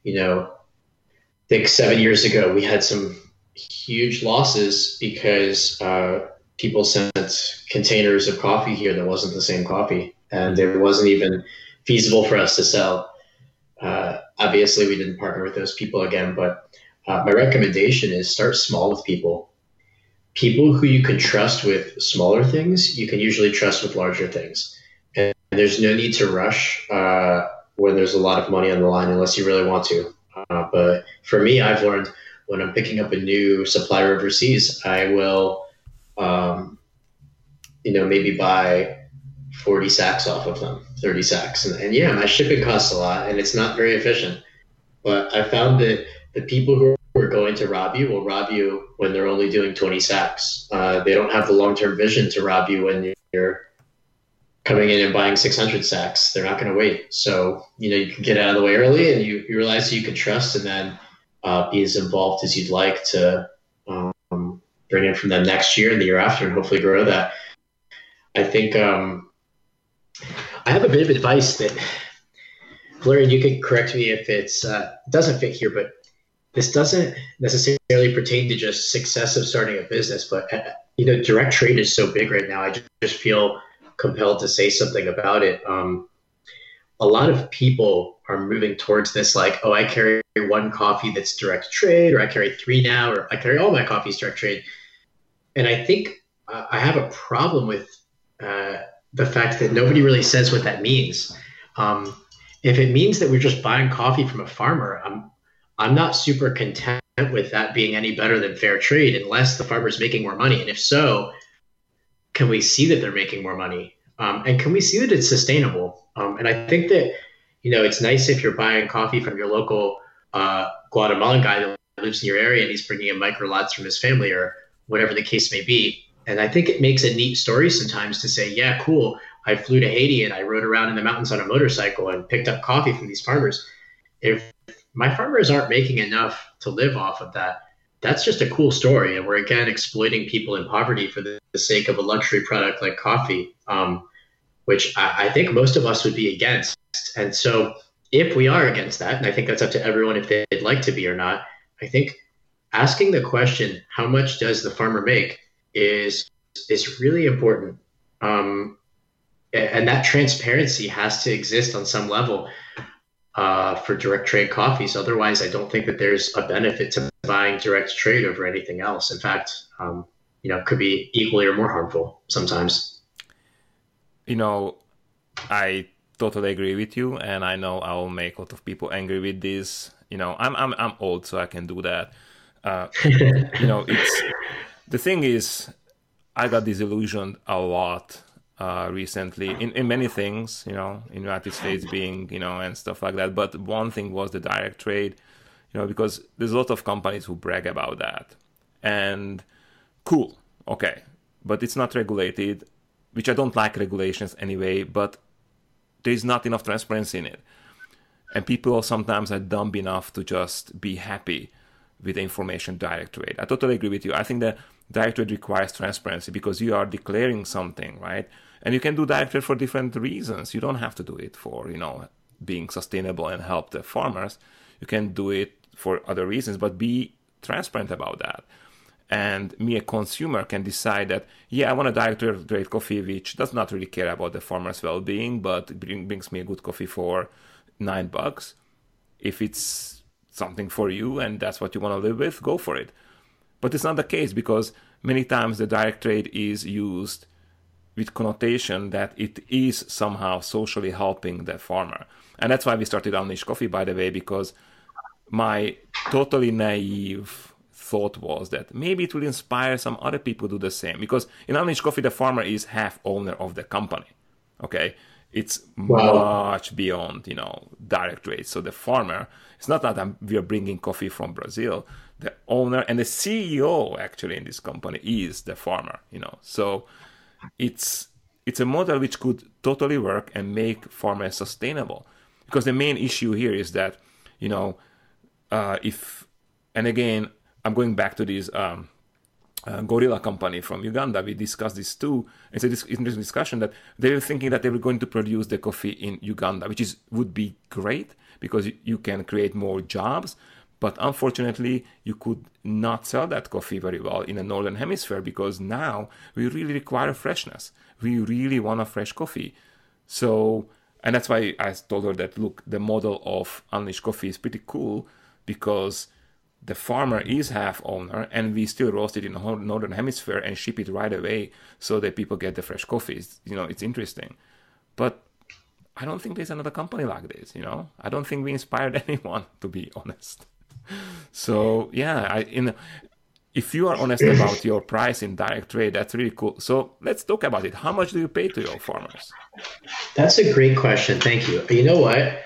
[SPEAKER 1] you know, I think seven years ago we had some huge losses because uh, people sent containers of coffee here that wasn't the same coffee, and it wasn't even feasible for us to sell. Uh, obviously, we didn't partner with those people again, but uh, my recommendation is start small with people. People who you can trust with smaller things, you can usually trust with larger things. There's no need to rush uh, when there's a lot of money on the line unless you really want to. Uh, but for me, I've learned when I'm picking up a new supplier overseas, I will, um, you know, maybe buy 40 sacks off of them, 30 sacks. And, and yeah, my shipping costs a lot and it's not very efficient. But I found that the people who are going to rob you will rob you when they're only doing 20 sacks. Uh, they don't have the long term vision to rob you when you're coming in and buying 600 sacks. They're not going to wait. So, you know, you can get out of the way early and you, you realize you can trust and then uh, be as involved as you'd like to um, bring in from them next year and the year after and hopefully grow that. I think um, I have a bit of advice that, Larry, you can correct me if it's uh, doesn't fit here, but this doesn't necessarily pertain to just success of starting a business, but uh, you know, direct trade is so big right now. I just feel compelled to say something about it. Um, a lot of people are moving towards this, like, oh, I carry one coffee that's direct trade, or I carry three now, or I carry all my coffees direct trade. And I think uh, I have a problem with uh, the fact that nobody really says what that means. Um, if it means that we're just buying coffee from a farmer, I'm I'm not super content with that being any better than fair trade unless the farmer's making more money. And if so, can we see that they're making more money? Um, and can we see that it's sustainable? Um, and I think that, you know, it's nice if you're buying coffee from your local uh, Guatemalan guy that lives in your area and he's bringing in micro lots from his family or whatever the case may be. And I think it makes a neat story sometimes to say, yeah, cool. I flew to Haiti and I rode around in the mountains on a motorcycle and picked up coffee from these farmers. If my farmers aren't making enough to live off of that, that's just a cool story. And we're again exploiting people in poverty for the, the sake of a luxury product like coffee, um, which I, I, think most of us would be against. And so, if we are against that, and I think that's up to everyone if they'd like to be or not, I think asking the question, how much does the farmer make, is is really important. Um, and that transparency has to exist on some level uh, for direct trade coffees. Otherwise, I don't think that there's a benefit to buying direct trade over anything else. In fact, um, you know, could be equally or more harmful sometimes.
[SPEAKER 2] You know, I totally agree with you, and I know I will make a lot of people angry with this. You know, I'm I'm I'm old, so I can do that. Uh, you know, it's the thing is, I got disillusioned a lot uh, recently in, in many things, you know, in United States being, you know, and stuff like that. But one thing was the direct trade, you know, because there's a lot of companies who brag about that. And cool, okay. But it's not regulated, which I don't like regulations anyway, but there's not enough transparency in it. And people sometimes are dumb enough to just be happy with the information direct trade. I totally agree with you. I think that direct trade requires transparency because you are declaring something, right? and you can do direct trade for different reasons you don't have to do it for you know being sustainable and help the farmers you can do it for other reasons but be transparent about that. And me a consumer can decide that yeah i want a direct trade coffee which does not really care about the farmer's well-being but bring, brings me a good coffee for nine bucks. If it's something for you and that's what you want to live with go for it. But it's not the case because many times the direct trade is used with connotation that it is somehow socially helping the farmer. And that's why we started Unleash Coffee, by the way, because my totally naive thought was that maybe it will inspire some other people to do the same. Because in Unleash Coffee, the farmer is half owner of the company. Okay, it's wow. much beyond you know direct trade. So the farmer, it's not that I'm, we are bringing coffee from Brazil. The owner and the CEO actually in this company is the farmer. You know, so it's it's a model which could totally work and make farmers sustainable. Because the main issue here is that you know uh, if and again I'm going back to this. Um, uh, gorilla company from Uganda, we discussed this too. It's a dis- interesting discussion that they were thinking that they were going to produce the coffee in Uganda, which is would be great because you can create more jobs. But unfortunately, you could not sell that coffee very well in the northern hemisphere because now we really require freshness. We really want a fresh coffee. So, and that's why I told her that look, the model of Unleashed Coffee is pretty cool because the farmer is half owner and we still roast it in the northern hemisphere and ship it right away so that people get the fresh coffees you know it's interesting. But i don't think there's another company like this you know? I don't think we inspired anyone to be honest. So yeah i in if you are honest about your price in direct trade that's really cool. So let's talk about it. How much do you pay to your farmers?
[SPEAKER 1] That's a great question. Thank you. You know what?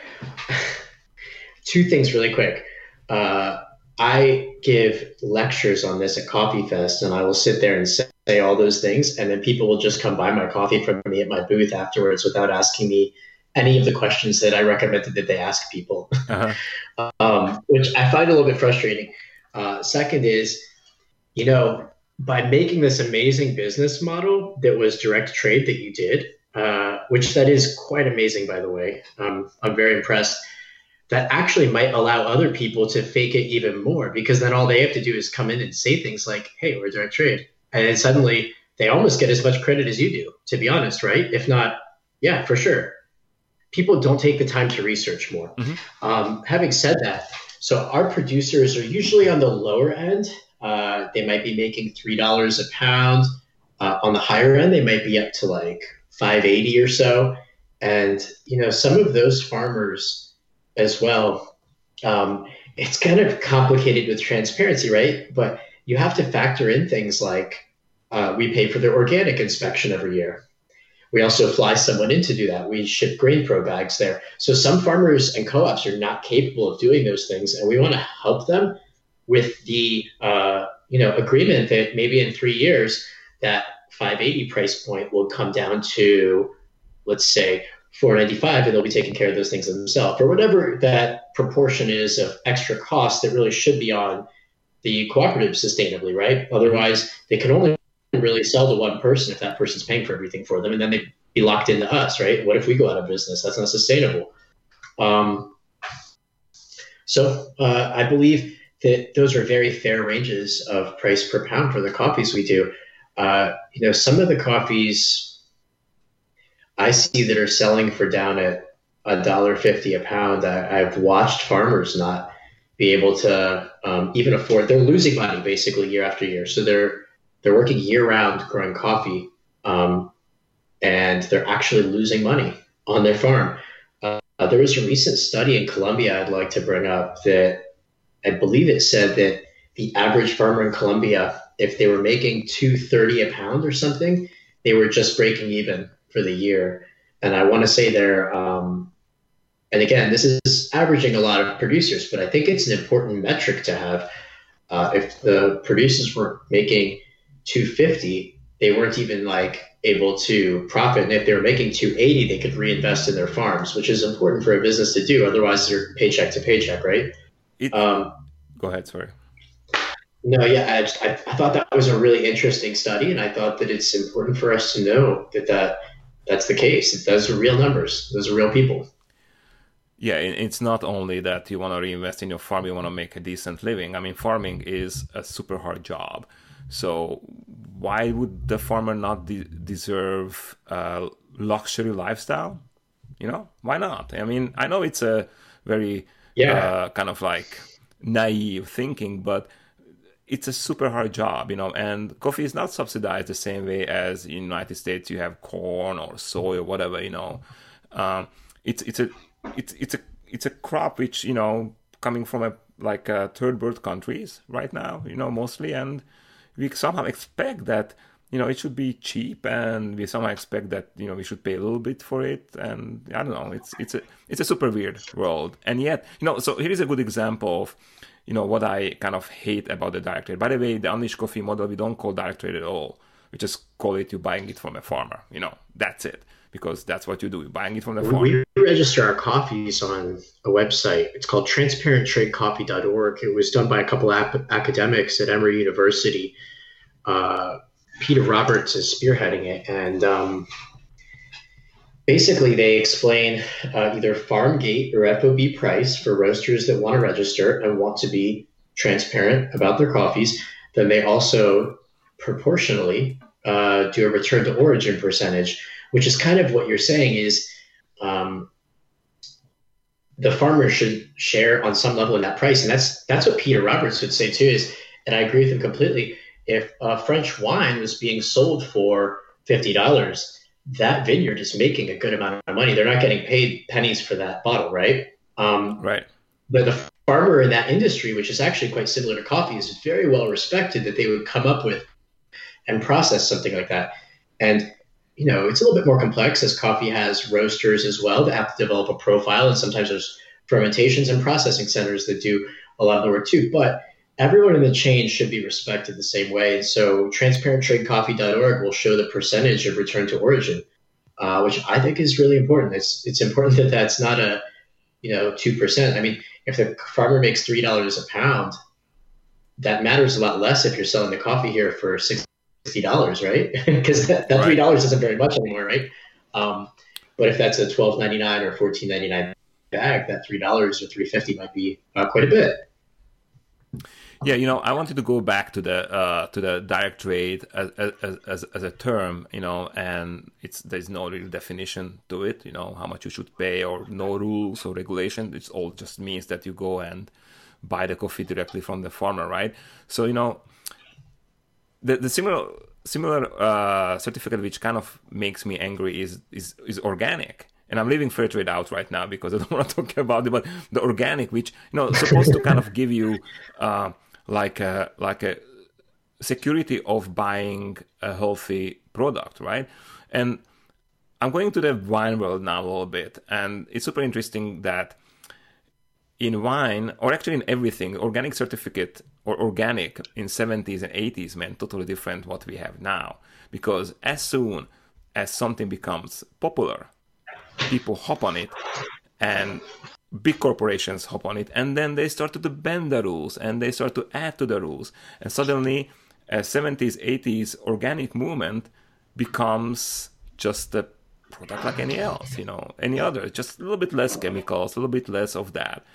[SPEAKER 1] Two things really quick uh, I give lectures on this at Coffee Fest, and I will sit there and say, say all those things, and then people will just come buy my coffee from me at my booth afterwards without asking me any of the questions that I recommended that they ask people, uh-huh. um, which I find a little bit frustrating. Uh, second is, you know, by making this amazing business model that was direct trade that you did, uh, which that is quite amazing, by the way. Um, I'm very impressed that actually might allow other people to fake it even more because then all they have to do is come in and say things like, hey, we're direct trade. And then suddenly they almost get as much credit as you do, to be honest, right? If not, yeah, for sure. People don't take the time to research more. Mm-hmm. Um, having said that, so our producers are usually on the lower end. Uh, they might be making $3 a pound. Uh, on the higher end, they might be up to like 580 or so. And, you know, some of those farmers, as well. Um, it's kind of complicated with transparency, right? But you have to factor in things like uh, we pay for their organic inspection every year. We also fly someone in to do that. We ship GrainPro bags there. So some farmers and co-ops are not capable of doing those things, and we want to help them with the uh, you know agreement that maybe in three years that 580 price point will come down to let's say 495 and they'll be taking care of those things themselves. Or whatever that proportion is of extra cost that really should be on the cooperative sustainably right? Otherwise they can only really sell to one person if that person's paying for everything for them and then they'd be locked into us right? What if we go out of business? That's not sustainable. Um, so uh, i believe that those are very fair ranges of price per pound for the coffees we do. Uh, you know some of the coffees I see that are selling for down at a dollar fifty a pound. I, have watched farmers not be able to um, even afford. They're losing money basically year after year. So they're they're working year round growing coffee, um, and they're actually losing money on their farm. Uh, there was a recent study in Colombia I'd like to bring up that I believe it said that the average farmer in Colombia, if they were making two thirty a pound or something, they were just breaking even for the year. And I want to say there, um, and again, this is averaging a lot of producers, but I think it's an important metric to have. Uh, if the producers were making 250, they weren't even like able to profit. And if they were making 280, they could reinvest in their farms, which is important for a business to do. Otherwise, they're paycheck to paycheck, right?
[SPEAKER 2] It, um, go ahead, sorry.
[SPEAKER 1] No, yeah, I, just, I, I, thought that was a really interesting study, and I thought that it's important for us to know that that that's the case. Those are real numbers. Those are real people.
[SPEAKER 2] Yeah, it's not only that you want to reinvest in your farm, you want to make a decent living. I mean, farming is a super hard job. So why would the farmer not de- deserve a luxury lifestyle? You know, why not? I mean, I know it's a very yeah. uh, kind of like naive thinking, but it's a super hard job, you know, and coffee is not subsidized the same way as in United States you have corn or soy or whatever, you know. Um, it's it's a it's it's a it's a crop which you know coming from a like third world countries right now, you know, mostly, and we somehow expect that you know, it should be cheap, and we somehow expect that you know we should pay a little bit for it, and I don't know, it's it's a it's a super weird world, and yet you know, so here is a good example of you know what I kind of hate about the direct trade. By the way, the unleashed coffee model we don't call direct trade at all. We just call it you buying it from a farmer. You know, that's it because that's what you do. You're buying it from the farmer.
[SPEAKER 1] We register our coffees on a website. It's called transparenttradecoffee.org. It was done by a couple of academics at Emory University. Uh, Peter Roberts is spearheading it, and um, basically they explain uh, either farm gate or FOB price for roasters that want to register and want to be transparent about their coffees. Then they also proportionally uh, do a return to origin percentage, which is kind of what you're saying is um, the farmer should share on some level in that price, and that's that's what Peter Roberts would say too. Is and I agree with him completely if a French wine was being sold for fifty dollars, that vineyard is making a good amount of money. They're not getting paid pennies for that bottle, right?
[SPEAKER 2] Um, right.
[SPEAKER 1] But the farmer in that industry, which is actually quite similar to coffee, is very well respected that they would come up with and process something like that. And you know, it's a little bit more complex as coffee has roasters as well that have to develop a profile, and sometimes there's fermentations and processing centers that do a lot of the work too. But everyone in the chain should be respected the same way. And so transparenttradecoffee.org will show the percentage of return to origin, uh, which I think is really important. It's, it's important that that's not a, you know, 2%. I mean, if the farmer makes $3 a pound, that matters a lot less if you're selling the coffee here for $60, right? Because that, that $3 right. isn't very much anymore, right? Um, but if that's a $12.99 or $14.99 bag, that $3 or $3.50 might be uh, quite a bit.
[SPEAKER 2] Yeah, you know, I wanted to go back to the uh, to the direct trade as, as, as, as, a term, you know, and it's there's no real definition to it, you know, how much you should pay or no rules or regulation. It all just means that you go and buy the coffee directly from the farmer, right? So you know, the the similar similar uh, certificate which kind of makes me angry is is is organic and I'm leaving fair trade out right now because I don't want to talk about it, but the organic, which you know, supposed to kind of give you uh, like a like a security of buying a healthy product, right? And I'm going to the wine world now a little bit, and it's super interesting that in wine, or actually in everything, organic certificate or organic in 70s and 80s meant totally different what we have now. Because as soon as something becomes popular, people hop on it, and big corporations hop on it and then they start to bend the rules and they start to add to the rules and suddenly a 70s 80s organic movement becomes just a product like any else you know any other just a little bit less chemicals a little bit less of that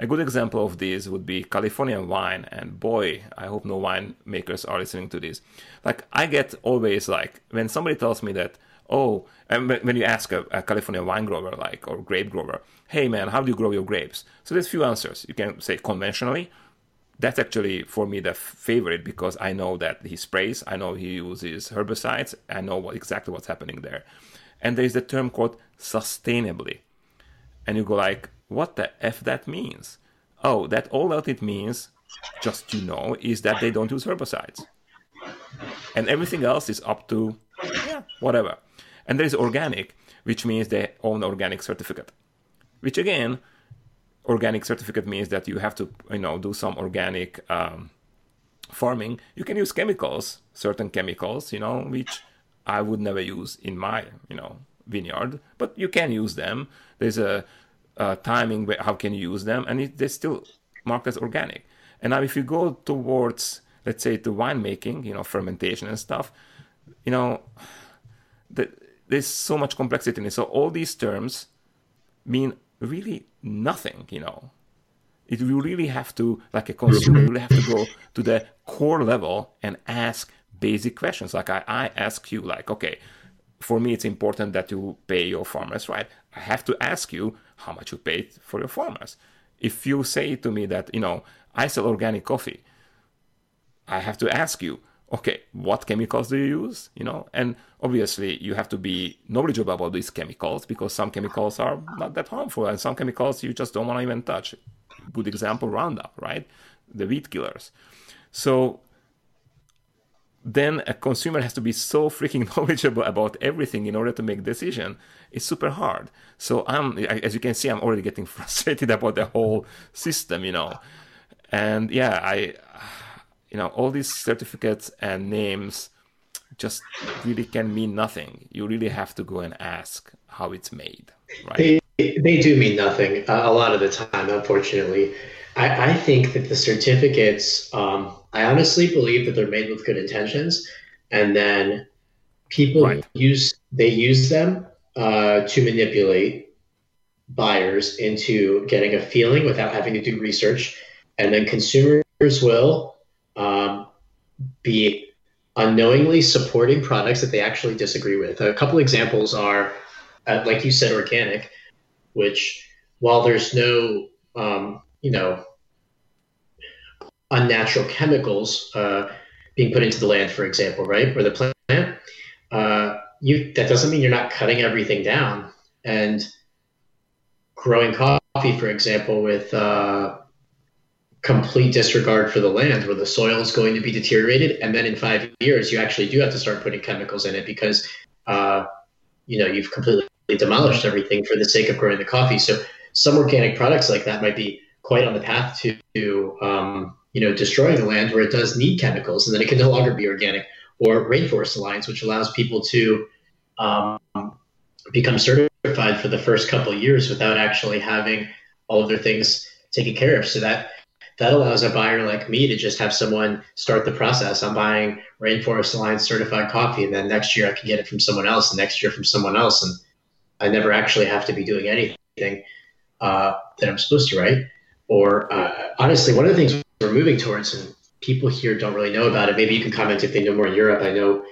[SPEAKER 2] a good example of this would be Californian wine, and boy, I hope no wine makers are listening to this. Like, I get always like when somebody tells me that oh, and when you ask a, a, California wine grower, like or grape grower, hey man, how do you grow your grapes? So there's few answers. You can say conventionally. That's actually for me the favorite because I know that he sprays, I know he uses herbicides, I know what, exactly what's happening there. And there is the term called sustainably, and you go like, what the f that means? Oh, that all that it means, just you know, is that they don't use herbicides, and everything else is up to yeah, whatever. And there is organic, which means they own organic certificate. Which again, organic certificate means that you have to, you know, do some organic um, farming. You can use chemicals, certain chemicals, you know, which I would never use in my, you know, vineyard, but you can use them. There's a, a timing where how can you use them, and it, they're still marked as organic. And now, if you go towards, let's say, to winemaking, you know, fermentation and stuff, you know, the, there's so much complexity in it. So all these terms mean really nothing, you know. It, you really have to, like a consumer, you really have to go to the core level and ask basic questions. Like I, I ask you, like, okay, for me, it's important that you pay your farmers, right? I have to ask you how much you paid for your farmers. If you say to me that, you know, I sell organic coffee, I have to ask you, okay, what chemicals do you use? You know, and obviously you have to be knowledgeable about these chemicals because some chemicals are not that harmful, and some chemicals you just don't want to even touch. Good example, Roundup, right? The weed killers. So then a consumer has to be so freaking knowledgeable about everything in order to make decision. It's super hard. So I'm, as you can see, I'm already getting frustrated about the whole system, you know. And yeah, I, you know, all these certificates and names just really can mean nothing. You really have to go and ask how it's made, right?
[SPEAKER 1] They, they do mean nothing uh, a lot of the time, unfortunately. I, I think that the certificates, um, I honestly believe that they're made with good intentions, and then people right. use they use them uh, to manipulate buyers into getting a feeling without having to do research, and then consumers will um, be unknowingly supporting products that they actually disagree with. A couple examples are, uh, like you said, organic, which while there's no um, you know unnatural chemicals uh, being put into the land, for example, right, or the plant, uh, you that doesn't mean you're not cutting everything down and growing coffee, for example, with uh, complete disregard for the land, where the soil is going to be deteriorated, and then in five years you actually do have to start putting chemicals in it because uh, you know you've completely demolished everything for the sake of growing the coffee. So some organic products like that might be quite on the path to um, you know, destroying the land where it does need chemicals, and then it can no longer be organic. Or Rainforest Alliance, which allows people to um, become certified for the first couple years without actually having all of their things taken care of. So that that allows a buyer like me to just have someone start the process. I'm buying Rainforest Alliance certified coffee, and then next year I can get it from someone else, and next year from someone else, and I never actually have to be doing anything uh, that I'm supposed to, right? Or uh, honestly, one of the things we're moving towards, and people here don't really know about it. Maybe you can comment if they know more in Europe. I know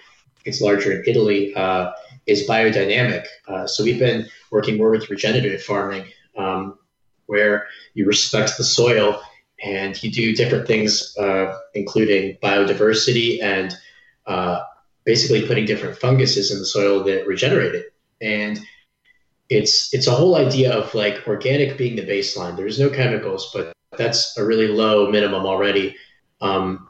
[SPEAKER 1] it's larger in Italy. Uh, is biodynamic. Uh, so we've been working more with regenerative farming, um, where you respect the soil and you do different things, uh, including biodiversity and uh, basically putting different funguses in the soil that regenerate it. And it's it's a whole idea of like organic being the baseline. There's no chemicals, but that's a really low minimum already. Um,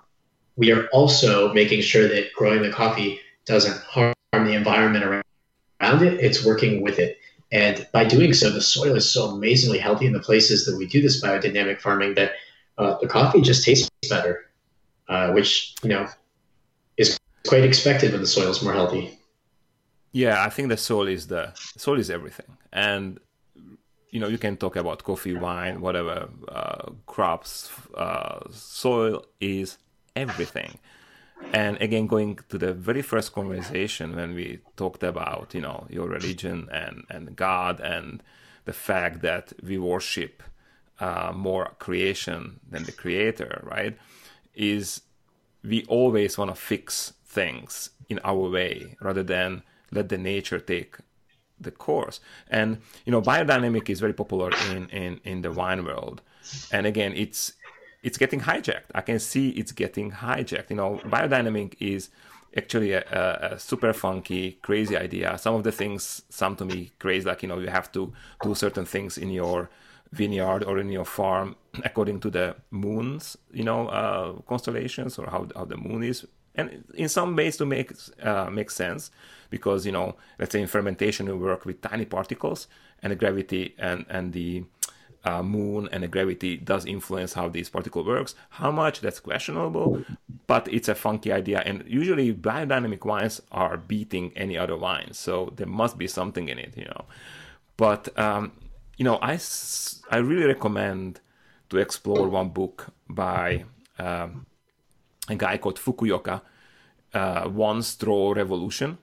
[SPEAKER 1] we are also making sure that growing the coffee doesn't harm the environment around it. It's working with it. And by doing so, the soil is so amazingly healthy in the places that we do this biodynamic farming that uh, the coffee just tastes better, uh, which, you know, is quite expected when the soil is more healthy.
[SPEAKER 2] Yeah, I think the soil is the soil is everything. And you know you can talk about coffee wine whatever uh, crops uh, soil is everything and again going to the very first conversation when we talked about you know your religion and and god and the fact that we worship uh, more creation than the creator right is we always want to fix things in our way rather than let the nature take the course. And you know, biodynamic is very popular in in in the wine world. And again, it's it's getting hijacked. I can see it's getting hijacked. You know, biodynamic is actually a, a, a, super funky, crazy idea. Some of the things sound to me crazy, like you know, you have to do certain things in your vineyard or in your farm according to the moons, you know, uh, constellations or how how the moon is. And in some ways, to make uh, make sense, because you know let's say in fermentation we work with tiny particles and the gravity and and the uh, moon and the gravity does influence how this particle works. How much that's questionable, but it's a funky idea. And usually biodynamic wines are beating any other wines, so there must be something in it, you know. But um, you know, I I really recommend to explore one book by um, a guy called Fukuoka, uh, One Straw Revolution.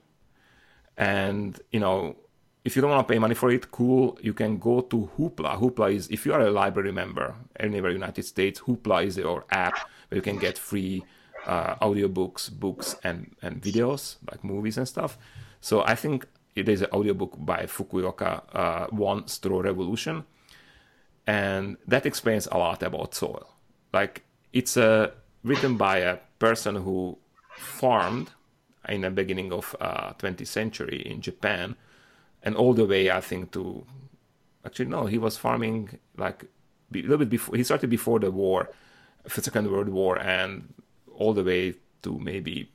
[SPEAKER 2] And, you know, if you don't want to pay money for it, cool. You can go to Hoopla. Hoopla is, if you are a library member anywhere United States, Hoopla is your app where you can get free uh, audiobooks, books, and, and videos, like movies and stuff. So I think it is an audiobook by Fukuoka, uh, One Straw Revolution. And that explains a lot about soil. Like, it's uh, written by a person who farmed in the beginning of uh, 20th century in Japan, and all the way I think to actually no, he was farming like a little bit before. He started before the war, the Second World War, and all the way to maybe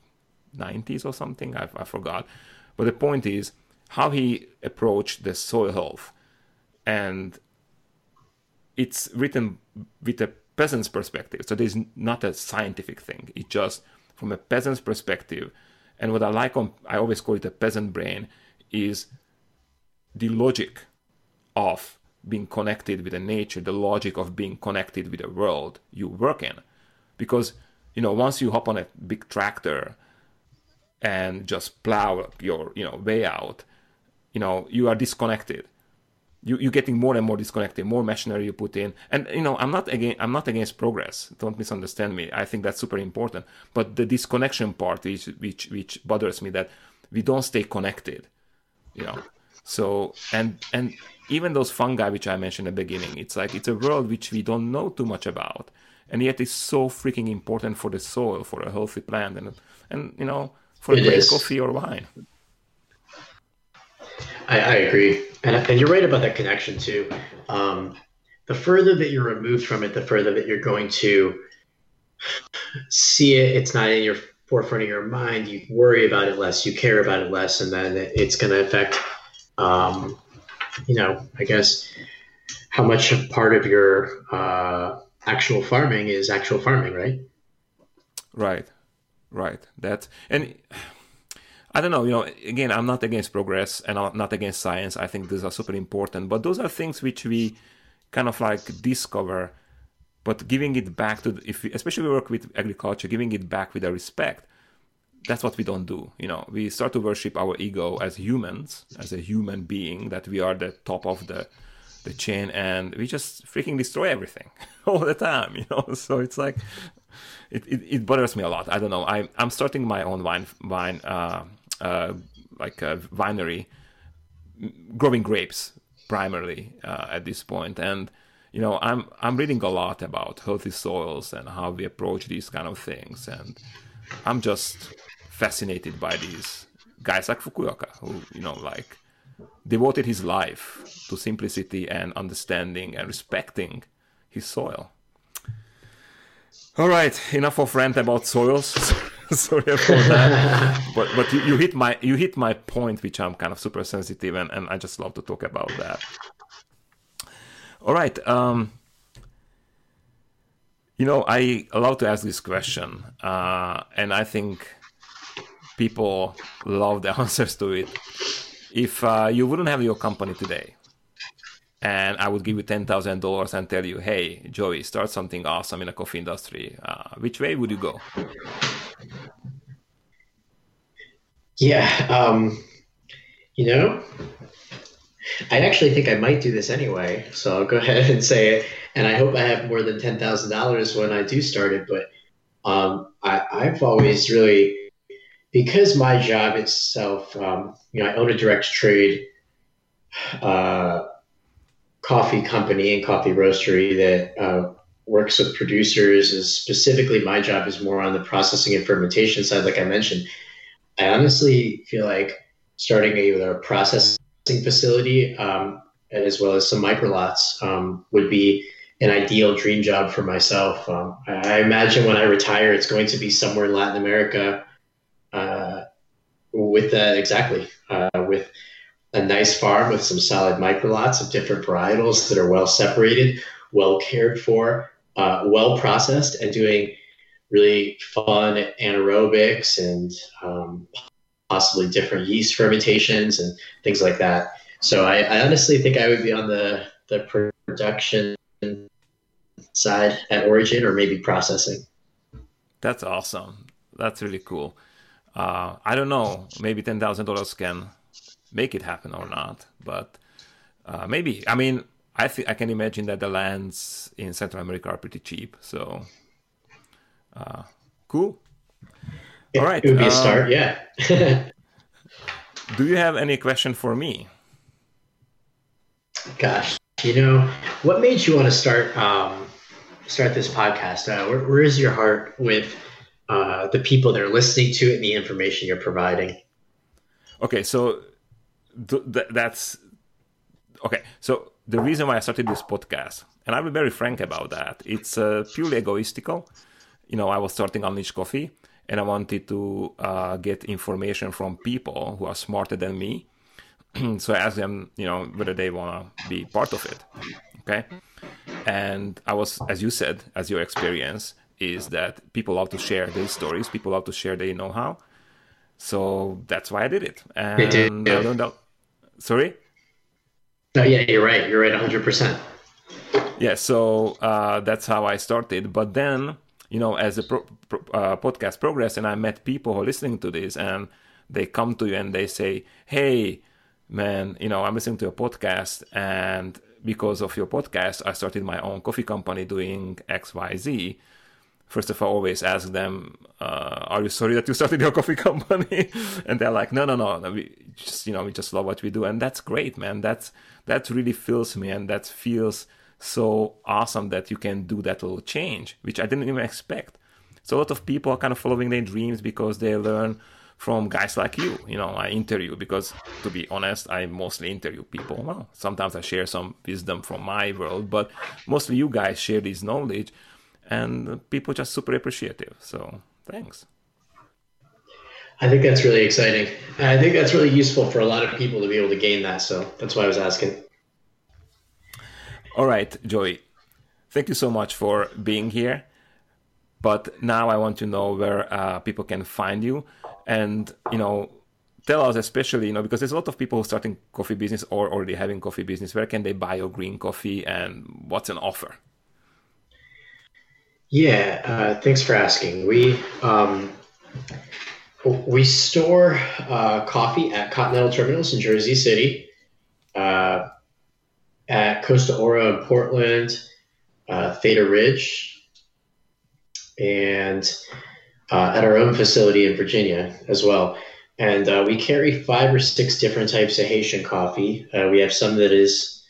[SPEAKER 2] 90s or something. I, I forgot. But the point is how he approached the soil health. And it's written with a peasant's perspective. So there's not a scientific thing. It's just from a peasant's perspective. And what I like on, I always call it a peasant brain, is the logic of being connected with the nature, the logic of being connected with the world you work in. Because, you know, once you hop on a big tractor and just plow your, you know, way out, you know, you are disconnected. You, you're getting more and more disconnected, more machinery you put in. And, you know, I'm not against, I'm not against progress. Don't misunderstand me. I think that's super important. But the disconnection part is, which, which bothers me that we don't stay connected, you know. So, and, and even those fungi which I mentioned at the beginning, it's like it's a world which we don't know too much about, and yet it's so freaking important for the soil, for a healthy plant, and and you know for it a great is. coffee or wine.
[SPEAKER 1] I, I agree, and, and you're right about that connection too. Um, the further that you're removed from it, the further that you're going to see it. It's not in your forefront of your mind. You worry about it less. You care about it less, and then it's going to affect um, you know, I guess how much of part of your uh, actual farming is actual farming, right?
[SPEAKER 2] Right, right. That and I don't know. You know, again, I'm not against progress and I'm not against science. I think these are super important, but those are things which we kind of like discover. But giving it back to, if we, especially we work with agriculture, giving it back with a respect that's what we don't do you know we start to worship our ego as humans as a human being that we are the top of the the chain and we just freaking destroy everything all the time you know so it's like it, it, it, bothers me a lot i don't know I, i'm starting my own wine wine uh, uh, like a winery growing grapes primarily uh, at this point and you know i'm i'm reading a lot about healthy soils and how we approach these kind of things and i'm just fascinated by these guys like Fukuoka, who you know like devoted his life to simplicity and understanding and respecting his soil. All right, enough of rant about soils. Sorry about that, but but you, you, hit my you hit my point, which I'm kind of super sensitive, and, and I just love to talk about that. All right, um, you know I love to ask this question, uh, and I think people love the answers to it. If uh, you wouldn't have your company today, and I would give you ten thousand dollars and tell you, "Hey, Joey, start something awesome in the coffee industry," uh, which way would you go?
[SPEAKER 1] Yeah, um, you know, I actually think I might do this anyway, so I'll go ahead and say it. And I hope I have more than ten thousand dollars when I do start it. But um, I, I've always really because my job itself, um, you know, I own a direct trade uh, coffee company and coffee roastery that uh, works with producers. Is specifically my job is more on the processing and fermentation side, like I mentioned. I honestly feel like starting a, a processing facility um, as well as some microlots um, would be an ideal dream job for myself. Um, I imagine when I retire, it's going to be somewhere in Latin America uh, with that exactly uh, with a nice farm with some solid microlots of different varietals that are well separated, well cared for, uh, well processed, and doing really fun anaerobics and um, possibly different yeast fermentations and things like that. So I, I, honestly think I would be on the the production side at Origin or maybe processing.
[SPEAKER 2] That's awesome. That's really cool. Uh, I don't know. Maybe ten thousand dollars can make it happen or not, but uh, maybe. I mean, I think I can imagine that the lands in Central America are pretty cheap. So, uh, cool.
[SPEAKER 1] All right. It would be a um, start. Yeah.
[SPEAKER 2] do you have any question for me?
[SPEAKER 1] Gosh, you know, what made you want to start um, start this podcast? Uh, where, where is your heart with? uh, the people that are listening to it and the information you're providing.
[SPEAKER 2] Okay, so th- th- that's okay. So the reason why I started this podcast, and I'll be very frank about that, it's uh, purely egoistical. You know, I was starting Unleash Coffee, and I wanted to uh, get information from people who are smarter than me. so I asked them, you know, whether they want to be part of it. Okay. And I was, as you said, as your experience is that people love to share their stories, people love to share their know how. So that's why I did it. And I learned out. Sorry?
[SPEAKER 1] No, yeah, you're right. You're right 100%.
[SPEAKER 2] Yeah, so uh, that's how I started. But then, you know, as the pro- pro- uh, podcast progressed, and I met people who are listening to this, and they come to you and they say, "Hey, man, you know, I'm listening to a podcast, and because of your podcast, I started my own coffee company doing X, Y, Z." First of all, always ask them, uh, "Are you sorry that you started your coffee company?" and they're like, "No, no, no, no. We just, you know, we just love what we do, and that's great, man. That's that really fills me, and that feels." so awesome that you can do that little change, which I didn't even expect. So a lot of people are kind of following their dreams because they learn from guys like you. You know, I interview because to be honest, I mostly interview people. Well, sometimes I share some wisdom from my world, but mostly you guys share this knowledge and people just super appreciative. So thanks.
[SPEAKER 1] I think that's really exciting. I think that's really useful for a lot of people to be able to gain that. So that's why I was asking.
[SPEAKER 2] All right, Joey. Thank you so much for being here. But now I want to know where uh, people can find you, and you know, tell us especially, you know, because there's a lot of people starting coffee business or already having coffee business. Where can they buy your green coffee, and what's an offer?
[SPEAKER 1] Yeah, uh, thanks for asking. We um, we store uh, coffee at Continental Terminals in Jersey City. Uh, at Costa Oro in Portland, uh, Theta Ridge, and uh, at our own facility in Virginia as well. And uh, we carry five or six different types of Haitian coffee. We have some that is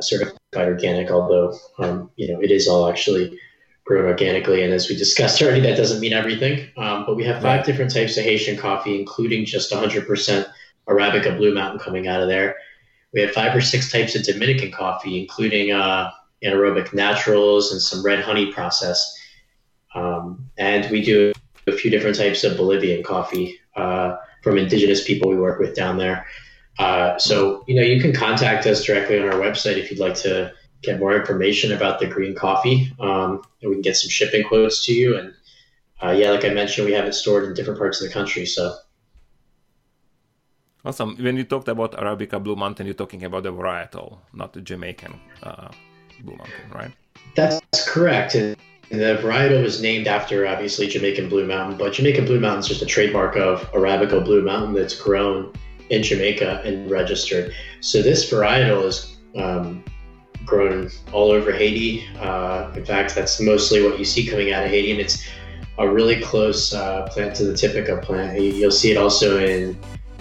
[SPEAKER 1] certified organic, although um, you know it is all actually grown organically. And as we discussed already, that doesn't mean everything. Um, but we have five different types of Haitian coffee, including just 100% Arabica Blue Mountain coming out of there we have five or six types of Dominican coffee, including uh, anaerobic naturals and some red honey process. Um, and we do a few different types of Bolivian coffee uh, from indigenous people we work with down there. Uh, so, you know, you can contact us directly on our website if you'd like to get more information about the green coffee. Um, and we can get some shipping quotes to you. And uh, yeah, like I mentioned, we have it stored in different parts of the country. So
[SPEAKER 2] Awesome. When you talked about Arabica Blue Mountain, you're talking about the varietal, not the Jamaican uh, Blue Mountain, right?
[SPEAKER 1] That's correct. And the varietal was named after obviously Jamaican Blue Mountain, but Jamaican Blue Mountain is just a trademark of Arabica Blue Mountain that's grown in Jamaica and registered. So this varietal is um, grown all over Haiti. Uh, in fact, that's mostly what you see coming out of Haiti, and it's a really close uh, plant to the Typica plant. You'll see it also in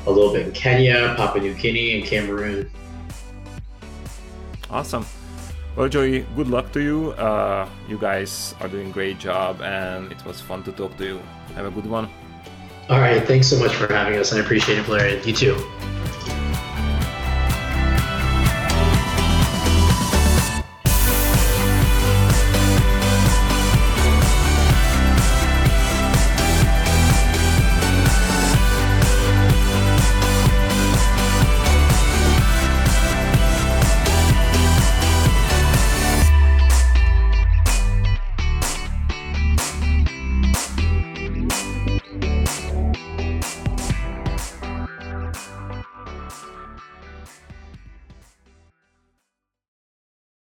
[SPEAKER 1] a little bit in Kenya, Papua New Guinea, and Cameroon.
[SPEAKER 2] Awesome. Well, Joey, good luck to you. Uh, you guys are doing a great job, and it was fun to talk to you. Have a good one.
[SPEAKER 1] All right. Thanks so much for having us. And I appreciate it, Blair. You too.